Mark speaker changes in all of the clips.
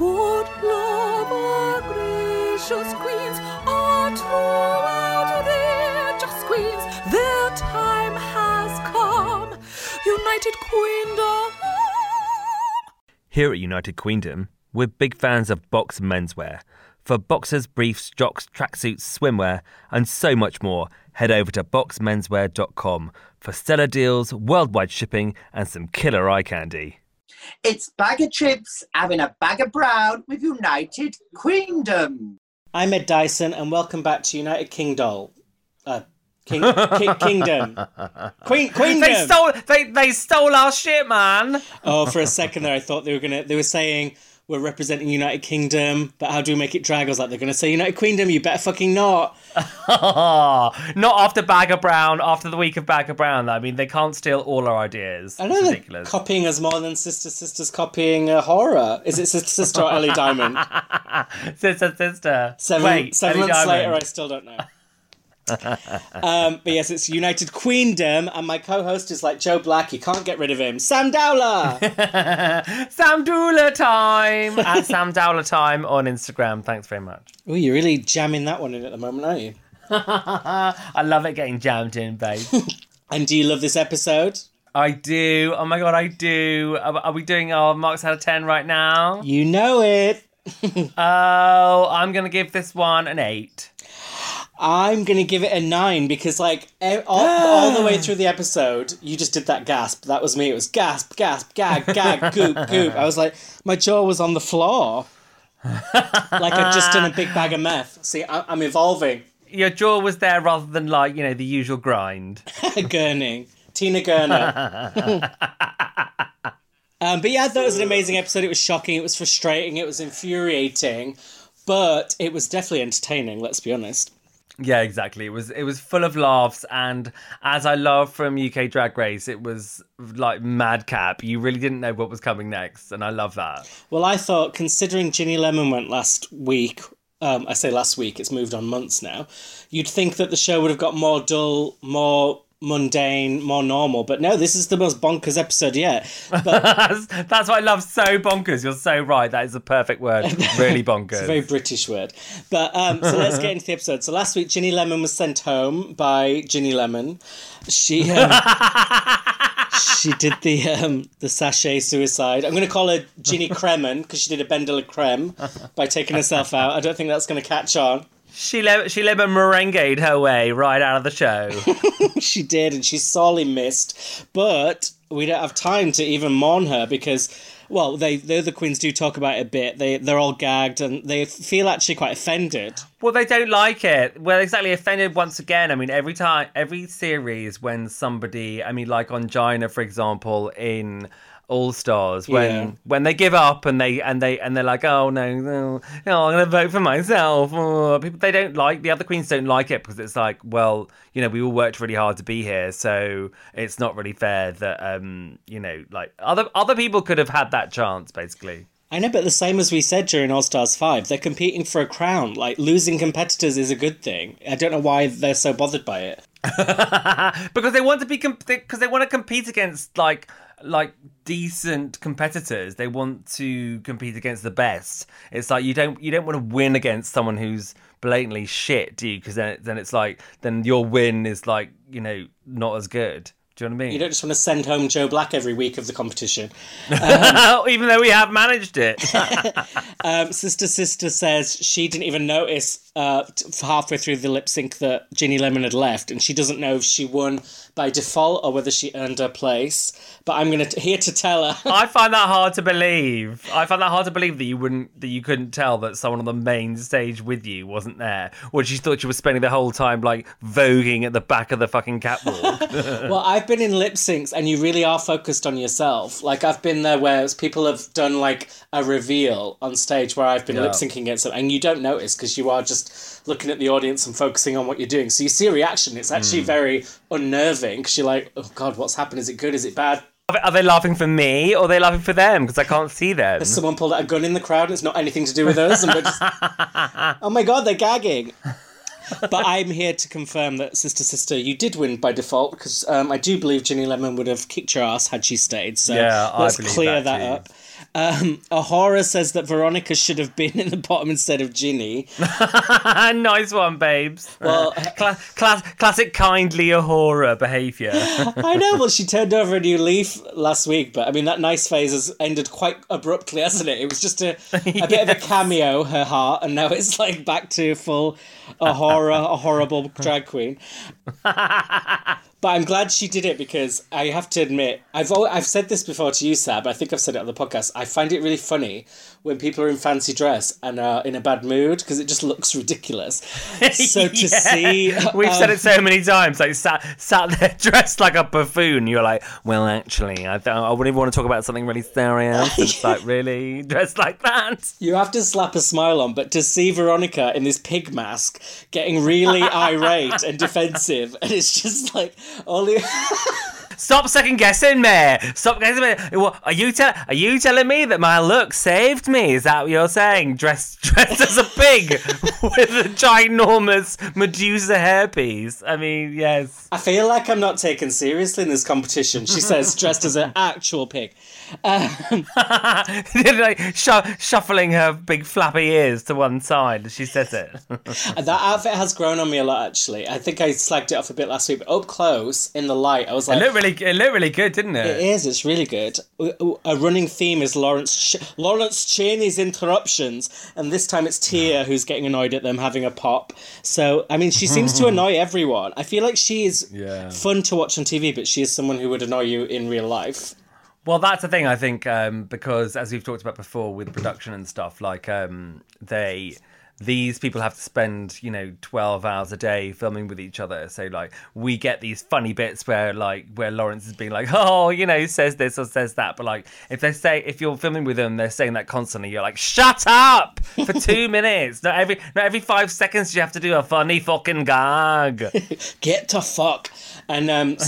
Speaker 1: Good love, our gracious queens, are queens. Their time has come. United Queendom.
Speaker 2: Here at United Queendom, we're big fans of box menswear. For boxers, briefs, jocks, tracksuits, swimwear, and so much more, head over to boxmenswear.com for stellar deals, worldwide shipping, and some killer eye candy.
Speaker 3: It's Bag of Chips having a bag of brown with United Queendom.
Speaker 4: I'm Ed Dyson, and welcome back to United Kingdom. Uh, King, King, Kingdom. Queen, Queendom.
Speaker 2: They stole, they, they stole our shit, man.
Speaker 4: Oh, for a second there, I thought they were gonna. They were saying we're representing United Kingdom, but how do we make it drag? I was like, they're gonna say United Queendom. You better fucking not.
Speaker 2: Not after Bagger Brown, after the week of Bagger Brown. I mean, they can't steal all our ideas.
Speaker 4: I know
Speaker 2: it's ridiculous.
Speaker 4: copying us more than Sister Sister's copying uh, A'Whora. Is it Sister Sister or Ellie Diamond?
Speaker 2: sister, sister.
Speaker 4: Seven,
Speaker 2: Wait,
Speaker 4: seven months later, I still don't know. Um, but yes, it's United Queendom, and my co-host is like Joe Black. You can't get rid of him. Sam Dowler.
Speaker 2: Sam Dowler time at Sam Dowler time on Instagram. Thanks very much.
Speaker 4: oh, you're really jamming that one in at the moment, aren't you?
Speaker 2: I love it getting jammed in, babe.
Speaker 4: And do you love this episode?
Speaker 2: I do. Oh my god, I do. Are, are we doing our marks out of ten right now?
Speaker 4: You know it.
Speaker 2: Oh, I'm gonna give this one an eight.
Speaker 4: I'm gonna give it a nine because, like, all, all the way through the episode, you just did that gasp. That was me. It was gasp, gasp, gag, gag, goop, goop. I was like, my jaw was on the floor, like I'd just done a big bag of meth. See, I- I'm evolving.
Speaker 2: Your jaw was there rather than like you know the usual grind.
Speaker 4: Gurning. Tina Gurner. um, but yeah, I thought it was an amazing episode. It was shocking. It was frustrating. It was infuriating. But it was definitely entertaining, let's be honest.
Speaker 2: Yeah, exactly. It was it was full of laughs, and as I love from UK Drag Race, it was like madcap. You really didn't know what was coming next, and I love that.
Speaker 4: Well, I thought, considering Ginny Lemon went last week, um, I say last week, it's moved on months now, you'd think that the show would have got more dull, more mundane, more normal. But no, this is the most bonkers episode yet. But
Speaker 2: That's, what I love. So bonkers. You're so right. That is a perfect word. Really bonkers.
Speaker 4: It's a very British word. But um, so let's get into the episode. So last week, Ginny Lemon was sent home by Ginny Lemon. She um, she did the um, the sachet suicide. I'm going to call her Ginny Kremen because she did a BenDeLaCreme by taking herself out. I don't think that's going to catch on.
Speaker 2: She le- she lemon merengued her way right out of the show.
Speaker 4: She did, and she's sorely missed. But we don't have time to even mourn her because. Well, they the other queens do talk about it a bit. They they're all gagged and they feel actually quite offended.
Speaker 2: well, they don't like it. Well, exactly. Offended once again. I mean, every time, every series when somebody, I mean, like on Gina, for example, in All Stars, when
Speaker 4: Yeah.
Speaker 2: when they give up and they and they and they're like, oh no, no, no I'm gonna vote for myself. Oh, people, they don't like the other queens don't like it because it's like, well, you know, we all worked really hard to be here, so it's not really fair that um, you know, like other other people could have had that chance, basically.
Speaker 4: I know, but the same as we said during All Stars 5, they're competing for a crown. Like, losing competitors is a good thing. I don't know why they're so bothered by it.
Speaker 2: because they want to be because they want to compete against like like decent competitors they want to compete against the best it's like you don't you don't want to win against someone who's blatantly shit do you because then then it's like then your win is like you know not as good do you know what I mean?
Speaker 4: You don't just want to send home Joe Black every week of the competition.
Speaker 2: Even though we have managed it.
Speaker 4: Um, Sister Sister says she didn't even notice uh, halfway through the lip sync that Ginny Lemon had left, and she doesn't know if she won by default or whether she earned her place. But I'm gonna t- here to tell her.
Speaker 2: I find that hard to believe. I find that hard to believe that you wouldn't, that you couldn't tell that someone on the main stage with you wasn't there, or she thought you were spending the whole time like voguing at the back of the fucking catwalk.
Speaker 4: well, I've been in lip syncs, and you really are focused on yourself. Like I've been there where people have done like a reveal on stage where I've been
Speaker 2: Yeah.
Speaker 4: lip syncing against them, and you don't notice because you are just looking at the audience and focusing on what you're doing. So you see a reaction. It's actually very unnerving because you're like, oh god, what's happened? Is it good? Is it bad?
Speaker 2: Are they- laughing for me or are they laughing for them? Because I can't see them.
Speaker 4: Has Someone pulled out a gun in the crowd and it's not anything to do with us. And we're just, oh my god, they're gagging. But I'm here to confirm that Sister Sister, you did win by default because um, I do believe Ginny Lemon would have kicked your ass had she stayed. So
Speaker 2: Yeah,
Speaker 4: let's clear
Speaker 2: that
Speaker 4: that, up. Um, says that Veronica should have been in the bottom instead of Ginny.
Speaker 2: nice one, babes.
Speaker 4: Well-
Speaker 2: Cla- class- classic kindly A'Whora behaviour.
Speaker 4: I know. Well, she turned over a new leaf last week, but I mean that nice phase has ended quite abruptly, hasn't it? It was just a, a bit of a cameo, her heart, and now it's like back to full a horror, a horrible drag queen. But I'm glad she did it because I have to admit, I've al- I've said this before to you, Sab. I think I've said it on the podcast. I find it really funny when people are in fancy dress and are in a bad mood because it just looks ridiculous. So to
Speaker 2: Yeah.
Speaker 4: see,
Speaker 2: We've said
Speaker 4: um,
Speaker 2: it so many times. Like sat sat there dressed like a buffoon. You're like, well, actually, I th- I wouldn't even want to talk about something really serious. It's like really dressed like that.
Speaker 4: You have to slap a smile on, but to see Veronica in this pig mask getting really irate and defensive, and it's just like only.
Speaker 2: Stop second guessing me. Stop guessing me. Are you Are you telling me that my look saved me? Is that what you're saying? Dressed dressed as a pig with a ginormous Medusa hairpiece. I mean, yes.
Speaker 4: I feel like I'm not taken seriously in this competition. She says dressed as an actual pig.
Speaker 2: Um, like shu- shuffling her big flappy ears to one side as she says it.
Speaker 4: That outfit has grown on me a lot, actually. I think I slagged it off a bit last week, but up close in the light, I was like, it
Speaker 2: looked really, it looked really good, didn't it?
Speaker 4: It is. It's really good. A running theme is Lawrence Ch- Lawrence Chaney's interruptions, and this time it's Tia who's getting annoyed at them having a pop. So I mean, she seems to annoy everyone. I feel like she is
Speaker 2: Yeah.
Speaker 4: fun to watch on TV, but she is someone who would annoy you in real life.
Speaker 2: Well, that's the thing I think um, because as we've talked about before with production and stuff, like um, they these people have to spend you know 12 hours a day filming with each other. So like we get these funny bits where like where lawrence is being like oh you know says this or says that. But like if they say if you're filming with them they're saying that constantly you're like shut up! For two minutes. Not every not every five seconds you have to do a funny fucking gag.
Speaker 4: Get to fuck. And um,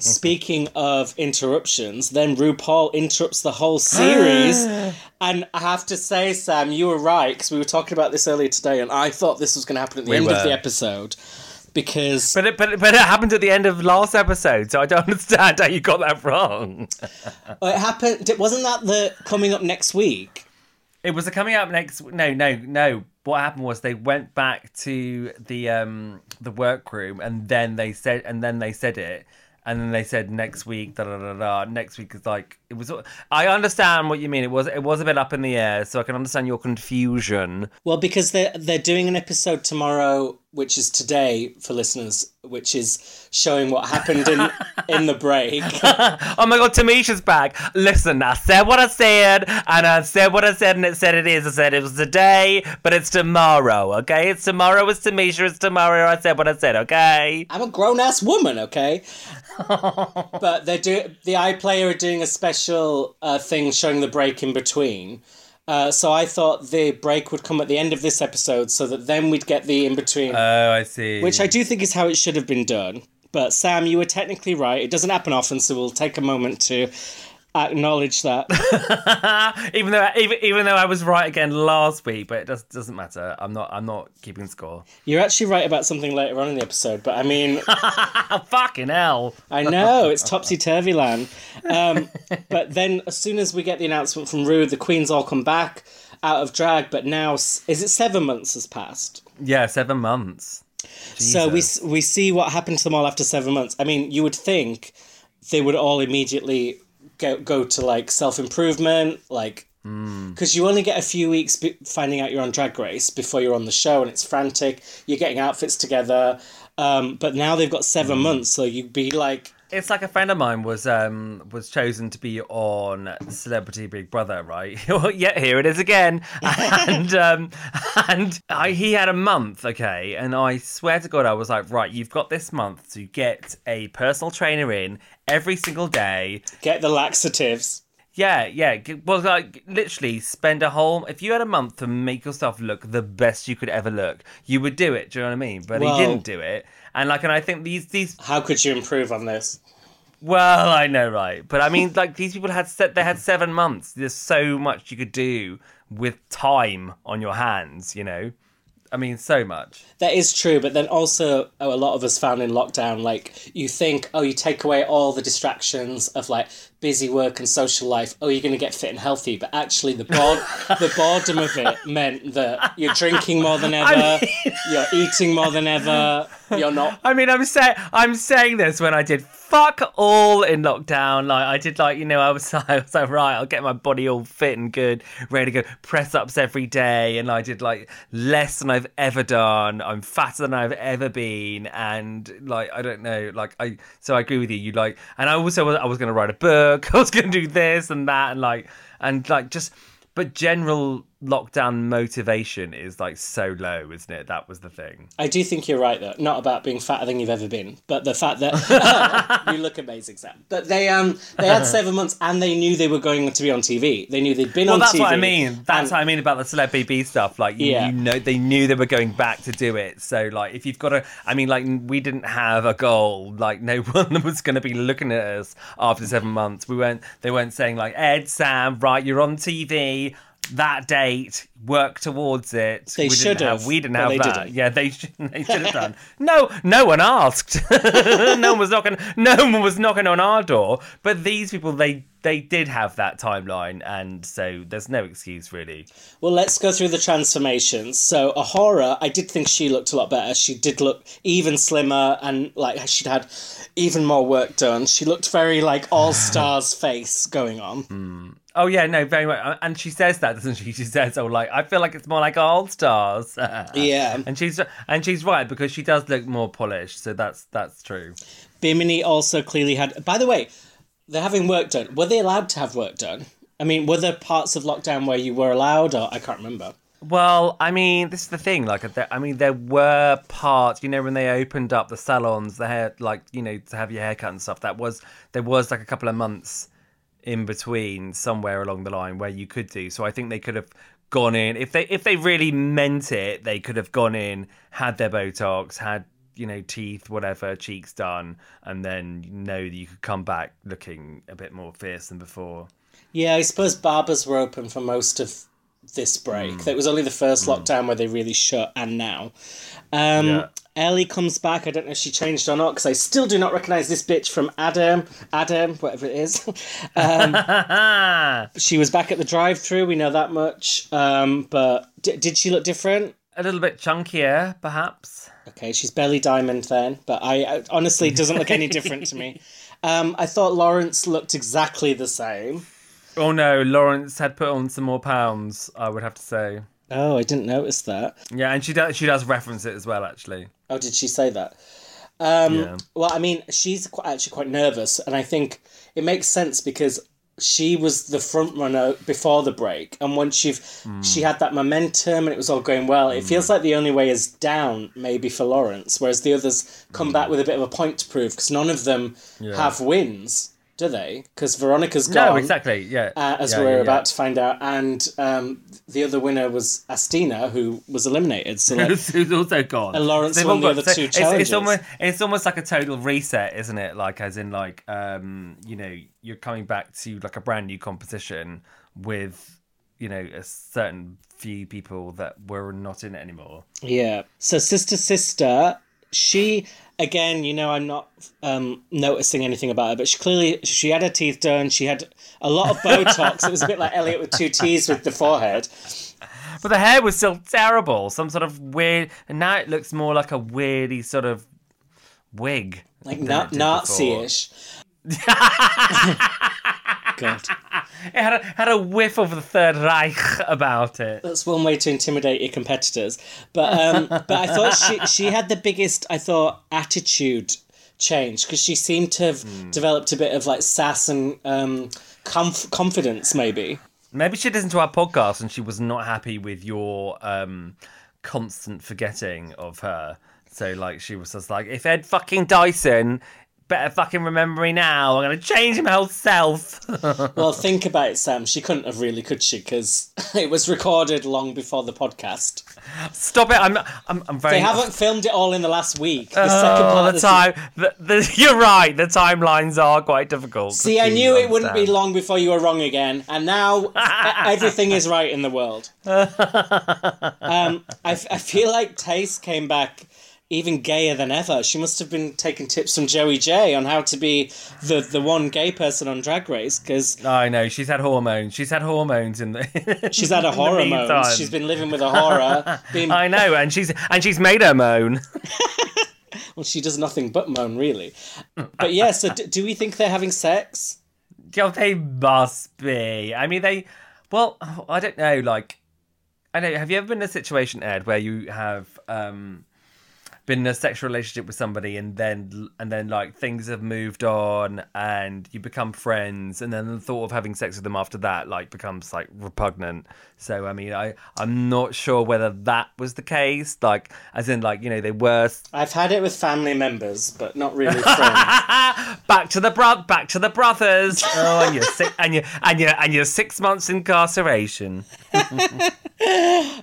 Speaker 4: speaking of interruptions, then RuPaul interrupts the whole series. and I have to say, Sam, you were right because we were talking about this earlier today, and I thought this was going to happen at the
Speaker 2: We
Speaker 4: end of the episode because
Speaker 2: but it, but, it, but it happened at the end of last episode so i don't understand how you got that wrong
Speaker 4: Oh, it happened. It wasn't that the coming up next week?
Speaker 2: It was coming up next. No, no, no. What happened was they went back to the um the workroom, and then they said, and then they said it, and then they said next week. Da da da da. Next week is like it was. I understand what you mean. It was it was a bit up in the air, so I can understand your confusion.
Speaker 4: Well, because they're they're doing an episode tomorrow, which is today for listeners, which is showing what happened in in the break.
Speaker 2: Oh my god, Tamisha's back. Listen, I said what I said, and I said what I said, and it said it is. I said it was today, but it's tomorrow. Okay, it's tomorrow. It's Tamisha. It's tomorrow. I said what I said. Okay.
Speaker 4: I'm a grown ass woman, okay? but they're do the iPlayer are doing a special uh, thing showing the break in between. Uh, so I thought the break would come at the end of this episode, so that then we'd get the in between,
Speaker 2: Oh, I see.
Speaker 4: which I do think is how it should have been done. But Sam, you were technically right. It doesn't happen often, so we'll take a moment to acknowledge that.
Speaker 2: even though even even though I was right again last week, but it does, doesn't matter. I'm not I'm not keeping score.
Speaker 4: You're actually right about something later on in the episode, but I mean,
Speaker 2: fucking hell!
Speaker 4: I know it's topsy turvy land. Um, but then, as soon as we get the announcement from Rue, the queens all come back out of drag. But now, is it seven months has passed?
Speaker 2: Yeah, seven months.
Speaker 4: So we we see what happened to them all after seven months. I mean, you would think they would all immediately go go to like self improvement, like. Because you only get a few weeks be- finding out you're on Drag Race before you're on the show, and it's frantic. You're getting outfits together, um, but now they've got seven months, so you'd be like,
Speaker 2: It's like a friend of mine was um was chosen to be on Celebrity Big Brother, right? yeah, here it is again, and um and I, he had a month, okay, and I swear to God, I was like, right, you've got this month to get a personal trainer in every single day.
Speaker 4: get the laxatives.
Speaker 2: Yeah, yeah. Well, like literally spend a whole. If you had a month to make yourself look the best you could ever look, you would do it. Do you know what I mean? But
Speaker 4: Well-
Speaker 2: he didn't do it, and like, and I think these these.
Speaker 4: How could you improve on this?
Speaker 2: Well, I know, right? But I mean, like these people had set. They had seven months. There's so much you could do with time on your hands. You know, I mean, so much.
Speaker 4: That is true, but then also oh, a lot of us found in lockdown, like you think, oh, you take away all the distractions of like busy work and social life, oh, you're going to get fit and healthy. But actually, the bored, the boredom of it meant that you're drinking more than ever, you're eating more than ever, you're not.
Speaker 2: I mean, I'm saying I'm saying this when I did fuck all in lockdown. Like I did, like you know, I was, I was like, right, I'll get my body all fit and good, ready to go. Press ups every day, and I did like less than I've ever done. I'm fatter than I've ever been, and like I don't know, like I. So I agree with you. You like, and I also was, I was going to write a book. I was going to do this and that, and like, and like just, but general lockdown motivation is like so low, isn't it? That was the thing.
Speaker 4: I do think you're right, though. Not about being fatter than you've ever been, but the fact that you look amazing, Sam. But they um they had seven months, and they knew they were going to be on TV. They knew they'd been on.
Speaker 2: Well, that's
Speaker 4: TV.
Speaker 2: what I mean. That's
Speaker 4: and-
Speaker 2: what I mean about the celeb BB stuff. Like, you,
Speaker 4: Yeah.
Speaker 2: you know, they knew they were going back to do it. So, like, if you've got a, I mean, like, we didn't have a goal. Like, no one was going to be looking at us after seven months. We weren't. They weren't saying like, Ed, Sam, right, you're on TV. That date, work towards it.
Speaker 4: They
Speaker 2: we didn't
Speaker 4: should have,
Speaker 2: We didn't have that.
Speaker 4: didn't.
Speaker 2: Yeah, they should. They should have done. No, no one asked. no one was knocking. No one was knocking on our door. But these people, they they did have that timeline, and so there's no excuse really.
Speaker 4: Well, let's go through the transformations. So, A'Whora, I did think she looked a lot better. She did look even slimmer and like she'd had even more work done. She looked very like all stars face going on. Hmm.
Speaker 2: Oh yeah, no, very much. And she says that, doesn't she? She says, "Oh, like I feel like it's more like All Stars."
Speaker 4: Yeah.
Speaker 2: and she's and she's right because she does look more polished. So that's that's true.
Speaker 4: Bimini also clearly had. By the way, they're having work done. Were they allowed to have work done? I mean, were there parts of lockdown where you were allowed, or I can't remember.
Speaker 2: Well, I mean, this is the thing. Like, I mean, there were parts, you know, when they opened up the salons, the hair, like, you know, to have your haircut and stuff. That was there was like a couple of months in between somewhere along the line where you could do. So I think they could have gone in if they if they really meant it, they could have gone in, had their Botox, had you know teeth, whatever, cheeks done, and then you know that you could come back looking a bit more fierce than before.
Speaker 4: Yeah, I suppose barbers were open for most of this break. It was only the first lockdown where they really shut, and now. Um,
Speaker 2: Yeah.
Speaker 4: Ellie comes back. I don't know if she changed or not because I still do not recognize this bitch from Adam. Adam, whatever it is. um, she was back at the drive-through. We know that much. Um, but d- did she look different?
Speaker 2: A little bit chunkier, perhaps.
Speaker 4: Okay, she's belly diamond then, but I, I honestly doesn't look any different to me. Um, I thought Lawrence looked exactly the same.
Speaker 2: Oh no, Lawrence had put on some more pounds. I would have to say.
Speaker 4: Oh, I didn't notice that.
Speaker 2: Yeah, and she does. She does reference it as well, actually.
Speaker 4: Oh, did she say that? Um,
Speaker 2: Yeah.
Speaker 4: Well, I mean, she's qu- actually quite nervous, and I think it makes sense because she was the front runner before the break, and once you've hmm. she had that momentum and it was all going well, it hmm. feels like the only way is down, maybe for Lawrence, whereas the others come hmm. back with a bit of a point to prove because none of them have wins, do they? Because Veronica's gone.
Speaker 2: No, exactly. Yeah.
Speaker 4: Uh, as
Speaker 2: Yeah,
Speaker 4: we're
Speaker 2: yeah, yeah.
Speaker 4: about to find out, and um, the other winner was Astina, who was eliminated. So like,
Speaker 2: Who's also gone.
Speaker 4: And Lawrence
Speaker 2: They've
Speaker 4: won the other two
Speaker 2: it's,
Speaker 4: challenges.
Speaker 2: It's almost, it's almost like a total reset, isn't it? Like, as in, like, um, you know, you're coming back to like a brand new competition with, you know, a certain few people that were not in it anymore.
Speaker 4: Yeah. So sister sister, she again, you know, I'm not um, noticing anything about her, but she clearly she had her teeth done. She had a lot of Botox. it was a bit like Elliot with two T's with the forehead.
Speaker 2: But the hair was still terrible. Some sort of weird, and now it looks more like a weirdy sort of wig.
Speaker 4: Like na- Nazi-ish. God,
Speaker 2: It had a, had a whiff of the Third Reich about it.
Speaker 4: that's one way to intimidate your competitors. But um, but I thought she she had the biggest I thought attitude change because she seemed to have
Speaker 2: Hmm.
Speaker 4: developed a bit of like sass and um, conf- confidence maybe.
Speaker 2: Maybe she listened to our podcast and she was not happy with your um, constant forgetting of her. So, like, she was just like, if Ed fucking Dyson better fucking remember me now, I'm going to change him whole self.
Speaker 4: Well, think about it, Sam. She couldn't have really, could she? Because it was recorded long before the podcast.
Speaker 2: Stop it. I'm, I'm, I'm very.
Speaker 4: They haven't filmed it all in the last week. The second
Speaker 2: Oh,
Speaker 4: part
Speaker 2: the
Speaker 4: of
Speaker 2: time. The, the, you're right. The timelines are quite difficult.
Speaker 4: See, I knew it wouldn't be long before you were wrong again, and now everything is right in the world. Um, I, I feel like Tayce came back even gayer than ever. She must have been taking tips from Joey Jay on how to be the the one gay person on Drag Race because
Speaker 2: I know she's had hormones. She's had hormones in the.
Speaker 4: she's had a horror moan. She's been living with a horror. being,
Speaker 2: I know, and she's and she's made her moan.
Speaker 4: well, she does nothing but moan, really. But yeah, so d- do we think they're having sex?
Speaker 2: God, they must be. I mean, they. Well, I don't know. Like, I know. Have you ever been in a situation, Ed, where you have um, been in a sexual relationship with somebody, and then and then like things have moved on, and you become friends, and then the thought of having sex with them after that like becomes like repugnant. So, I mean, I I'm not sure whether that was the case. Like, as in, like you know, they were
Speaker 4: I've had it with family members, but not really friends.
Speaker 2: back to the bro- back to the brothers. Oh, and you're six, and you and you and you're six months incarceration.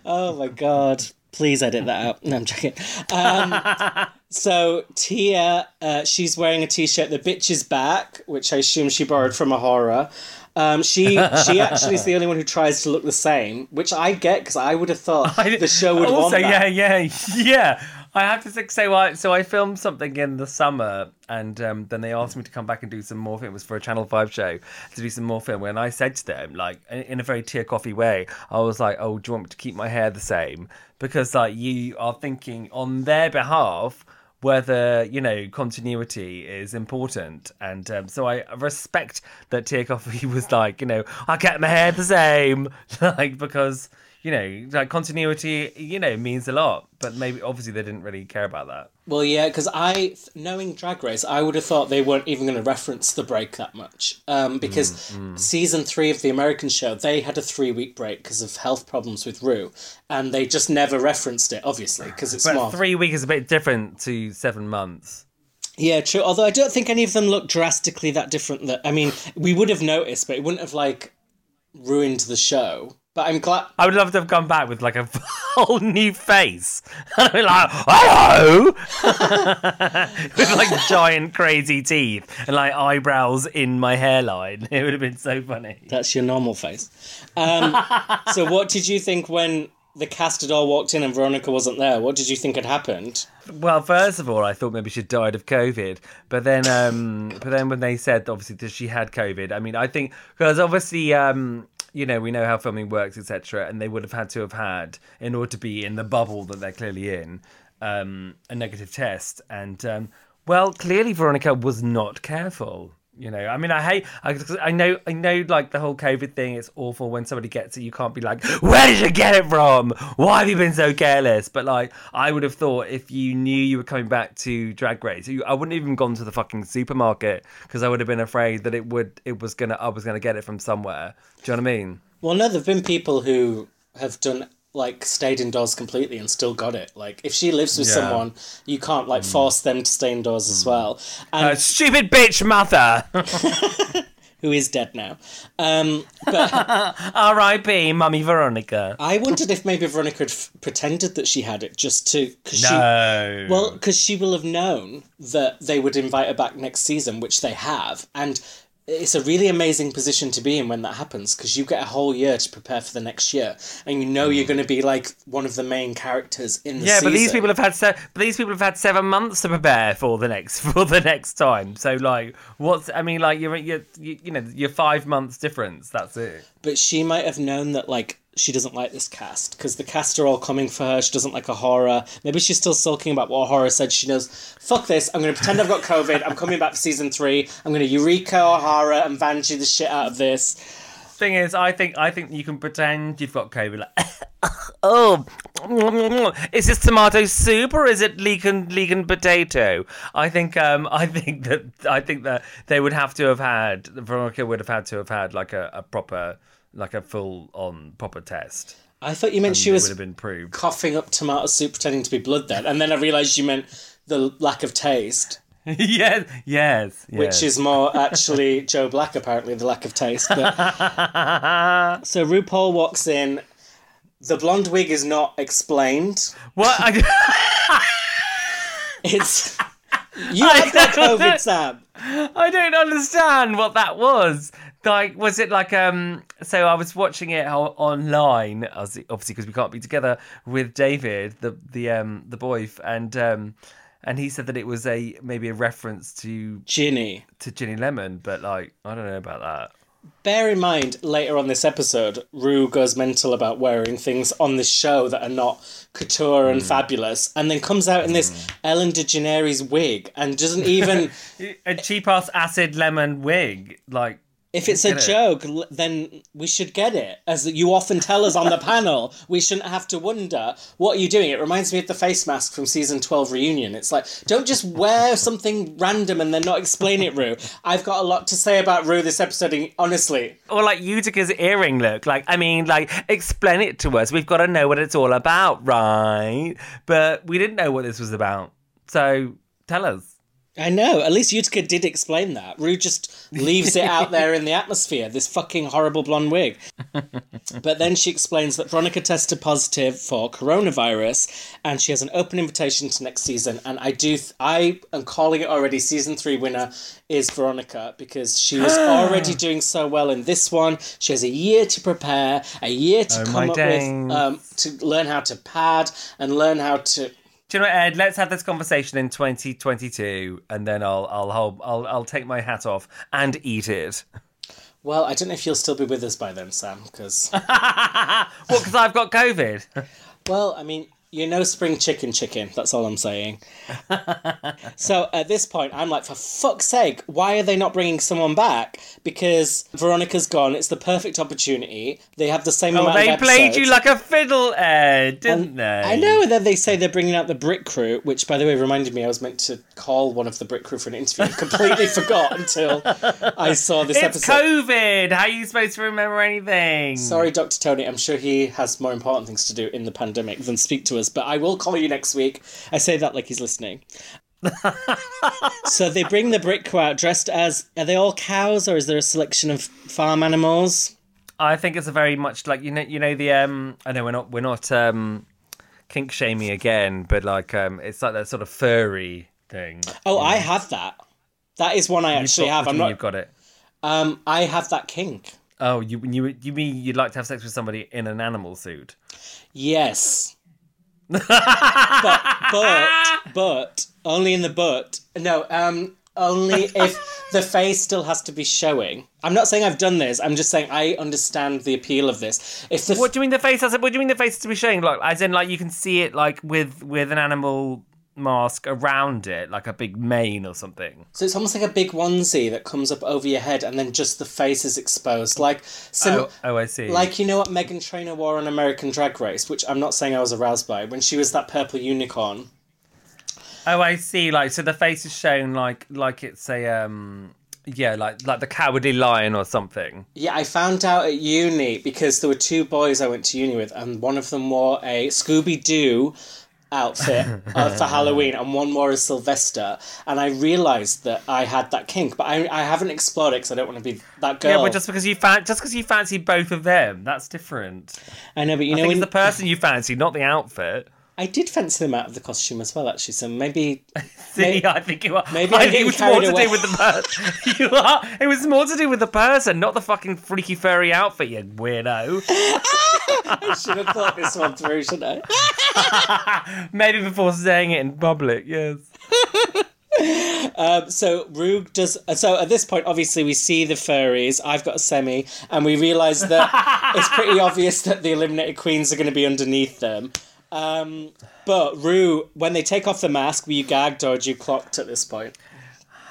Speaker 4: oh my god. Please edit that out. No, I'm joking. Um, so Tia, uh, she's wearing a t-shirt. The bitch is back, which I assume she borrowed from A'Whora. Um, she she actually is the only one who tries to look the same, which I get because I would have thought the show would
Speaker 2: also,
Speaker 4: want that.
Speaker 2: yeah, yeah, yeah. I have to say, I so I filmed something in the summer, and um, then they asked me to come back and do some more film. It was for a Channel Five show to do some more film. And I said to them, like in in a very Tia Kofi way, I was like, "Oh, do you want me to keep my hair the same?" Because like you are thinking on their behalf whether you know continuity is important and um, so i respect that Tia Kofi was like you know i kept my hair the same like because you know like continuity you know means a lot but maybe obviously they didn't really care about that
Speaker 4: Well, yeah, because I, knowing Drag Race, I would have thought they weren't even going to reference the break that much. Um, because season three of the American show, they had a three week break because of health problems with Rue, and they just never referenced it, obviously, because it's
Speaker 2: but
Speaker 4: more.
Speaker 2: three weeks is a bit different to seven months
Speaker 4: Yeah, true. Although I don't think any of them look drastically that different. That I mean, we would have noticed, but it wouldn't have like ruined the show. But I'm glad.
Speaker 2: I would love to have come back with like a whole new face. And I'd be like, hello! with like giant crazy teeth and like eyebrows in my hairline. It would have been so funny.
Speaker 4: That's your normal face. Um, so, what did you think when the cast had all walked in and Veronica wasn't there? What did you think had happened?
Speaker 2: Well, first of all, I thought maybe she died of COVID, but then, um, but then when they said obviously that she had COVID, I mean, I think because obviously, um, you know, we know how filming works, etc., and they would have had to have had in order to be in the bubble that they're clearly in, um, a negative test, and um, well, clearly Veronica was not careful. You know, I mean, I hate. I, I know, I know. Like the whole COVID thing, it's awful when somebody gets it. You can't be like, "Where did you get it from? Why have you been so careless?" But like, I would have thought if you knew you were coming back to Drag Race, you, I wouldn't have even gone to the fucking supermarket because I would have been afraid that it would, it was gonna, I was gonna get it from somewhere. Do you know what I mean?
Speaker 4: Well, no, there've been people who have done like stayed indoors completely and still got it. Like if she lives with
Speaker 2: Yeah.
Speaker 4: someone, you can't like force them to stay indoors as well. And
Speaker 2: Uh, stupid bitch mother.
Speaker 4: who is dead now. Um, but
Speaker 2: R.I.P. Mummy Veronica.
Speaker 4: I wondered if maybe Veronica had f- pretended that she had it just to because she.
Speaker 2: No.
Speaker 4: Well, because she will have known that they would invite her back next season, which they have, and it's a really amazing position to be in when that happens because you get a whole year to prepare for the next year, and you know you're mm. going to be like one of the main characters in the
Speaker 2: Yeah,
Speaker 4: season.
Speaker 2: but these people have had se- but these people have had seven months to prepare for the next for the next time. So like, what's I mean, like you're you're you, you know you're five months difference. That's it.
Speaker 4: But she might have known that like she doesn't like this cast because the cast are all coming for her. She doesn't like A'Whora. Maybe she's still sulking about what horror said. She knows, fuck this. I'm going to pretend I've got COVID. I'm coming back for season three. I'm going to Eureka O'Hara and Vanjie the shit out of this.
Speaker 2: Thing is, I think I think you can pretend you've got COVID. Like, oh, is this tomato soup or is it leaking leaking potato? I think um I think that I think that they would have to have had Veronica would have had to have had like a, a proper like a full on proper test.
Speaker 4: I thought you meant she was
Speaker 2: would have been proved.
Speaker 4: coughing up tomato soup pretending to be blood then. And then I realised you meant the lack of taste,
Speaker 2: yes, yes,
Speaker 4: which is more actually Joe Black, apparently, the lack of taste. But... so RuPaul walks in. The blonde wig is not explained.
Speaker 2: what. I,
Speaker 4: It's You got
Speaker 2: don't.
Speaker 4: COVID, Sam.
Speaker 2: I don't understand what that was. Like, was it like um? So I was watching it online, obviously because we can't be together with David, the the um the boy, and um, and he said that it was a maybe a reference to
Speaker 4: Ginny.
Speaker 2: to Ginny Lemon, but like I don't know about that.
Speaker 4: Bear in mind, later on this episode, Rue goes mental about wearing things on this show that are not couture and hmm. fabulous, and then comes out in this hmm. Ellen DeGeneres wig and doesn't even.
Speaker 2: A cheap ass acid lemon wig, like
Speaker 4: If it's a
Speaker 2: it.
Speaker 4: joke, then we should get it. As you often tell us on the panel, we shouldn't have to wonder what are you doing. It reminds me of the face mask from season twelve reunion. It's like don't just wear something random and then not explain it, Rue. I've got a lot to say about Rue this episode. Honestly,
Speaker 2: or like Utica's earring look. Like, I mean, like, explain it to us. We've got to know what it's all about, right? But we didn't know what this was about. So tell us.
Speaker 4: I know. At least Utica did explain that. Rue just leaves it out there in the atmosphere. This fucking horrible blonde wig. but then she explains that Veronica tested positive for coronavirus, and she has an open invitation to next season. And I do, th- I am calling it already. Season three winner is Veronica because she was already doing so well in this one. She has a year to prepare, a year to
Speaker 2: Oh,
Speaker 4: come up
Speaker 2: days.
Speaker 4: with, um, to learn how to pad and learn how to.
Speaker 2: You know what, Ed? Let's have this conversation in 2022, and then I'll I'll hold, I'll I'll take my hat off and eat it.
Speaker 4: Well, I don't know if you'll still be with us by then, Sam, because.
Speaker 2: What? Because I've got COVID.
Speaker 4: Well, I mean, you're no spring chicken chicken. That's all I'm saying. so at this point, I'm like, for fuck's sake, why are they not bringing someone back? Because Veronica's gone. It's the perfect opportunity. They have the same
Speaker 2: oh,
Speaker 4: amount of
Speaker 2: Oh,
Speaker 4: they played
Speaker 2: you like a fiddle, Ed, didn't they?
Speaker 4: I know, and then they say they're bringing out the Brick Crew, which, by the way, reminded me I was meant to call one of the Brick Crew for an interview. Completely forgot until I saw this
Speaker 2: It's
Speaker 4: episode.
Speaker 2: COVID. How are you supposed to remember anything?
Speaker 4: Sorry, Dr. Tony. I'm sure he has more important things to do in the pandemic than speak to us, but I will call you next week. I say that like he's listening. so they bring the brick crew out dressed as are they all cows or is there a selection of farm animals?
Speaker 2: I think it's a very much like you know you know the um I know we're not we're not um kink shaming again, but like um it's like that sort of furry thing.
Speaker 4: Oh, I have that. That is one I actually
Speaker 2: You've got-
Speaker 4: have. I'm
Speaker 2: you
Speaker 4: not.
Speaker 2: You've got it.
Speaker 4: Um, I have that kink.
Speaker 2: Oh, you you you mean you'd like to have sex with somebody in an animal suit?
Speaker 4: Yes. But but but only in the butt. No, um only if the face still has to be showing. I'm not saying I've done this. I'm just saying I understand the appeal of this. If the
Speaker 2: What do you mean the face has? What do you mean the face has to be showing? Like as in like you can see it like with with an animal mask around it, like a big mane or something.
Speaker 4: so it's almost like a big onesie that comes up over your head and then just the face is exposed. Like sim-
Speaker 2: Oh, oh, I see.
Speaker 4: like you know what Meghan Trainor wore on American Drag Race, which I'm not saying I was aroused by, when she was that purple unicorn.
Speaker 2: Oh, I see. Like, so the face is shown like like it's a um, yeah, like like the cowardly lion or something.
Speaker 4: Yeah, I found out at uni because there were two boys I went to uni with, and one of them wore a Scooby Doo outfit uh, for Halloween, and one more is Sylvester. And I realised that I had that kink, but I, I haven't explored it because I don't want to be that girl.
Speaker 2: Yeah, but just because you fan- just because you fancy both of them, that's different.
Speaker 4: I know, but you
Speaker 2: I
Speaker 4: know, when,
Speaker 2: it's the person you fancy, not the outfit.
Speaker 4: I did fancy them out of the costume as well, actually. So maybe
Speaker 2: See,
Speaker 4: May-
Speaker 2: I think you are.
Speaker 4: maybe
Speaker 2: I think it was more
Speaker 4: carried
Speaker 2: to
Speaker 4: away.
Speaker 2: do with the person. you are. It was more to do with the person, not the fucking freaky furry outfit. You weirdo.
Speaker 4: I should have thought this one through, shouldn't I?
Speaker 2: Maybe before saying it in public. Yes.
Speaker 4: So Rue does. So at this point, obviously, we see the furries. I've got a semi, and we realise that it's pretty obvious that the eliminated queens are going to be underneath them. Um, but Rue, when they take off the mask, were you gagged or had you clocked at this point?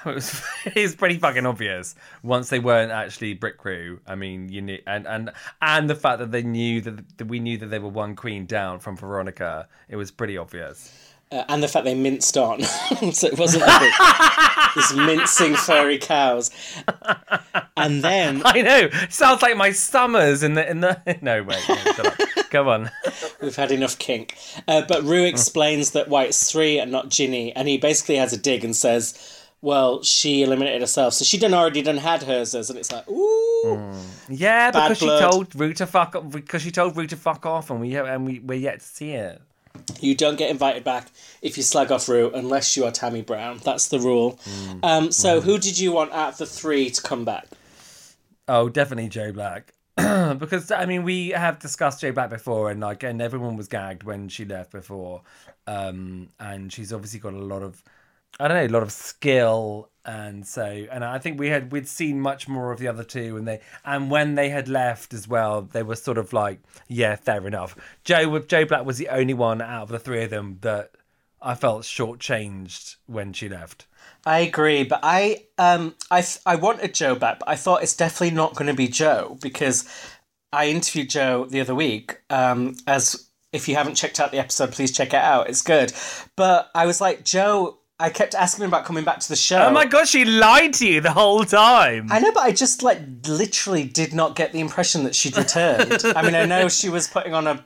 Speaker 2: It was, it was pretty fucking obvious once they weren't actually Brick Crew. I mean, you knew, and and and the fact that they knew that, that we knew that they were one queen down from Veronica. It was pretty obvious.
Speaker 4: Uh, and the fact they minced on, so it wasn't like this mincing furry cows. And then
Speaker 2: I know. Sounds like my summers in the in the. No wait. No. Go on.
Speaker 4: We've had enough kink. Uh, but Rue explains that why it's three and not Ginny, and he basically has a dig and says, "Well, she eliminated herself, so she done already done had hers." And it's like, ooh,
Speaker 2: Yeah,
Speaker 4: Bad
Speaker 2: because
Speaker 4: blood.
Speaker 2: she told Rue to fuck off. Because she told Rue to fuck off, and we and we we're yet to see it.
Speaker 4: You don't get invited back if you slag off Rue unless you are Tammy Brown. That's the rule. Um, so, who did you want out of the three to come back?
Speaker 2: Oh, definitely Joe Black. because I mean, we have discussed Joe Black before, and like, and everyone was gagged when she left before. Um, and she's obviously got a lot of, I don't know, a lot of skill, and so, and I think we had we'd seen much more of the other two, and they, and when they had left as well, they were sort of like, yeah, fair enough. Joe Joe Black was the only one out of the three of them that I felt shortchanged when she left.
Speaker 4: I agree, but I um I I wanted Joe back, but I thought it's definitely not going to be Joe because I interviewed Joe the other week. Um, as if you haven't checked out the episode, please check it out. It's good. But I was like, Joe. I kept asking him about coming back to the show.
Speaker 2: Oh my god, she lied to you the whole time.
Speaker 4: I know, but I just like literally did not get the impression that she'd returned. I mean, I know she was putting on a.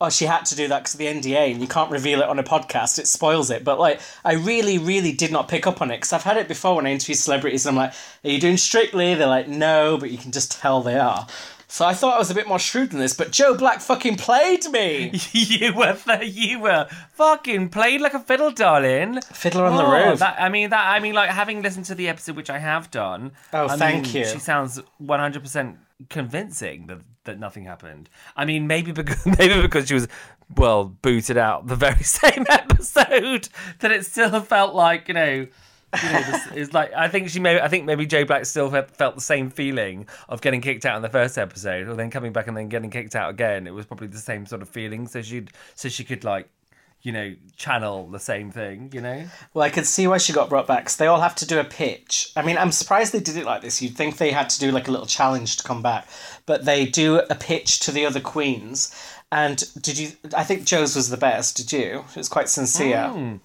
Speaker 4: Oh, she had to do that because of the NDA, and you can't reveal it on a podcast. It spoils it. But like, I really, really did not pick up on it because I've had it before when I interview celebrities, and I'm like, "Are you doing Strictly?" They're like, "No," but you can just tell they are. So I thought I was a bit more shrewd than this, but Joe Black fucking played me.
Speaker 2: you were you were fucking played like a fiddle, darling.
Speaker 4: Fiddler on the
Speaker 2: Oh,
Speaker 4: Roof.
Speaker 2: That, I mean that. I mean, like having listened to the episode, which I have done.
Speaker 4: Oh,
Speaker 2: I
Speaker 4: thank
Speaker 2: mean,
Speaker 4: you.
Speaker 2: She sounds one hundred percent convincing that that nothing happened. I mean, maybe because maybe because she was well booted out the very same episode that it still felt like you know. You know, this is like I think she may. I think maybe Joe Black still felt the same feeling of getting kicked out in the first episode, or then coming back and then getting kicked out again. It was probably the same sort of feeling. So she'd, so she could like, you know, channel the same thing. You know.
Speaker 4: Well, I could see why she got brought back because they all have to do a pitch. I mean, I'm surprised they did it like this. You'd think they had to do like a little challenge to come back, but they do a pitch to the other queens. And did you? I think Joe's was the best. Did you? It was quite sincere. Hmm.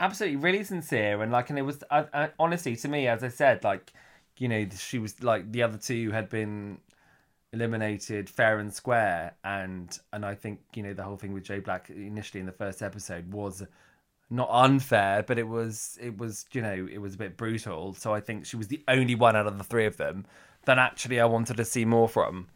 Speaker 2: Absolutely really sincere and like and it was I, I, honestly to me as i said like you know she was like the other two had been eliminated fair and square and and i think you know the whole thing with joe black initially in the first episode was not unfair but it was it was you know it was a bit brutal. So i think she was the only one out of the three of them that actually i wanted to see more from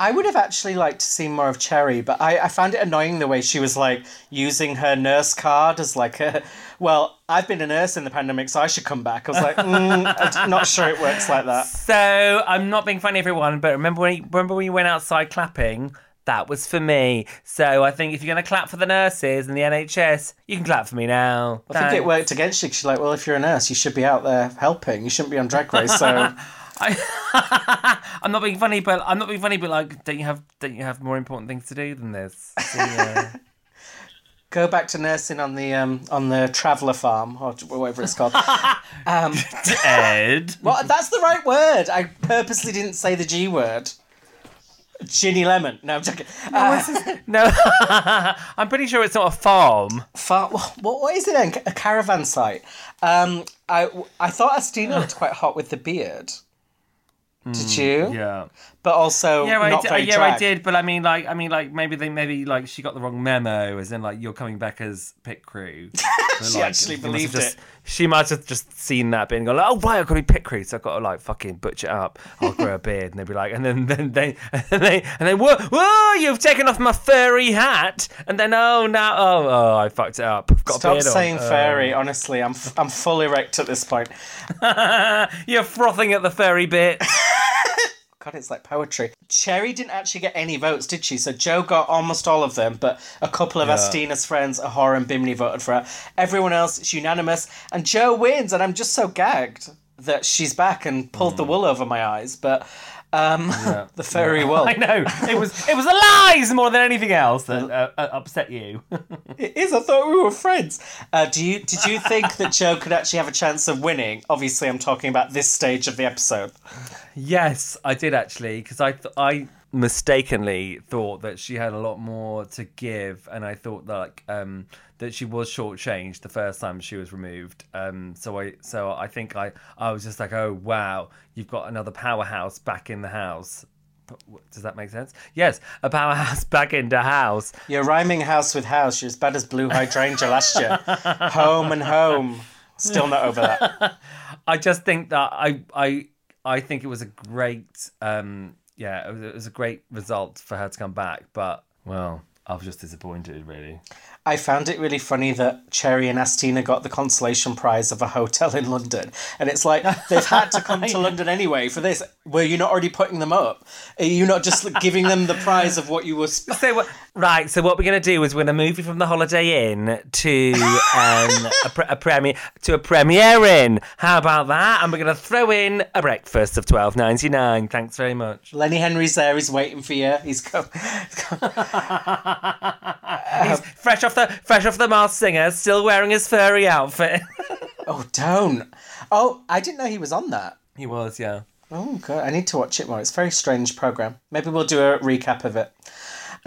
Speaker 4: I would have actually liked to see more of Cherry, but I, I found it annoying the way she was like using her nurse card as like a. Well, I've been a nurse in the pandemic, so I should come back. I was like, mm, I'm not sure it works like that.
Speaker 2: So I'm not being funny, everyone, but remember when you, remember when you went outside clapping? That was for me. So I think if you're going to clap for the nurses and the NHS, you can clap for me now.
Speaker 4: I think it worked against you you're like, well, if you're a nurse, you should be out there helping. You shouldn't be on Drag Race. So
Speaker 2: I, I'm not being funny, but I'm not being funny, but like, don't you have don't you have more important things to do than this? So, yeah.
Speaker 4: go back to nursing on the um on the traveller farm or whatever it's called.
Speaker 2: Ed.
Speaker 4: well, that's the right word. I purposely didn't say the G word. Ginny Lemon. No, I'm joking. Uh,
Speaker 2: No, I'm pretty sure it's not a farm.
Speaker 4: far, what, what is it then? A caravan site. Um, I I thought Astina looked quite hot with the beard. Did you?
Speaker 2: Mm, yeah.
Speaker 4: But also
Speaker 2: Yeah, I did, yeah, I did, but I mean, like, I mean, like, maybe they, maybe like she got the wrong memo, as in like you're coming back as pit crew. But,
Speaker 4: She
Speaker 2: like,
Speaker 4: actually believed
Speaker 2: just-
Speaker 4: it.
Speaker 2: She might have just seen that bit and gone, like, oh right, I've got to be pit crew, so I've got to like fucking butcher up. I'll grow a beard, and they'd be like, and then then they and they and they whoa, whoa, you've taken off my furry hat, and then oh now oh oh I fucked it up. I've got a
Speaker 4: Stop
Speaker 2: beard on.
Speaker 4: saying
Speaker 2: Oh.
Speaker 4: fairy. Honestly, I'm f- I'm full erect at this point.
Speaker 2: You're frothing at the furry bit.
Speaker 4: God, it's like poetry. Cherry didn't actually get any votes, did she? So Joe got almost all of them, but a couple of Astina's friends, A'Whora and Bimini, voted for her. Everyone else is unanimous, and Joe wins, and I'm just so gagged that she's back and pulled the hmm. wool over my eyes. But um, the furry wool.
Speaker 2: I know it was it was the lies more than anything else that uh, uh, upset you.
Speaker 4: It is. I thought we were friends. Uh, do you? Did you think that Joe could actually have a chance of winning? Obviously, I'm talking about this stage of the episode.
Speaker 2: Yes, I did actually, because I th- I mistakenly thought that she had a lot more to give, and I thought that like um that she was shortchanged the first time she was removed. Um, so I so I think I I was just like, oh wow, you've got another powerhouse back in the house. Does that make sense? Yes, a powerhouse back into house.
Speaker 4: You're rhyming house with house. You're as bad as Blue Hydrangea last year. home and home. Still not over that.
Speaker 2: I just think that I I I think it was a great um yeah it was, it was a great result for her to come back but well I was just disappointed, really.
Speaker 4: I found it really funny that Cherry and Astina got the consolation prize of a hotel in London. And it's like, they've had to come to London anyway for this. Were you not already putting them up? Are you not just giving them the prize of what you were. Sp-
Speaker 2: So what? Right. So what we're gonna do is we're gonna move you from the Holiday Inn to um, a, pre- a premiere to a Premier Inn. How about that? And we're gonna throw in a breakfast of twelve ninety nine. Thanks very much.
Speaker 4: Lenny Henry's there, he's waiting for you. He's come.
Speaker 2: He's fresh off the fresh off the Masked Singer, still wearing his furry outfit.
Speaker 4: Oh, don't. Oh, I didn't know he was on that.
Speaker 2: he was, yeah.
Speaker 4: Oh, God. I need to watch it more. It's a very strange program. Maybe we'll do a recap of it.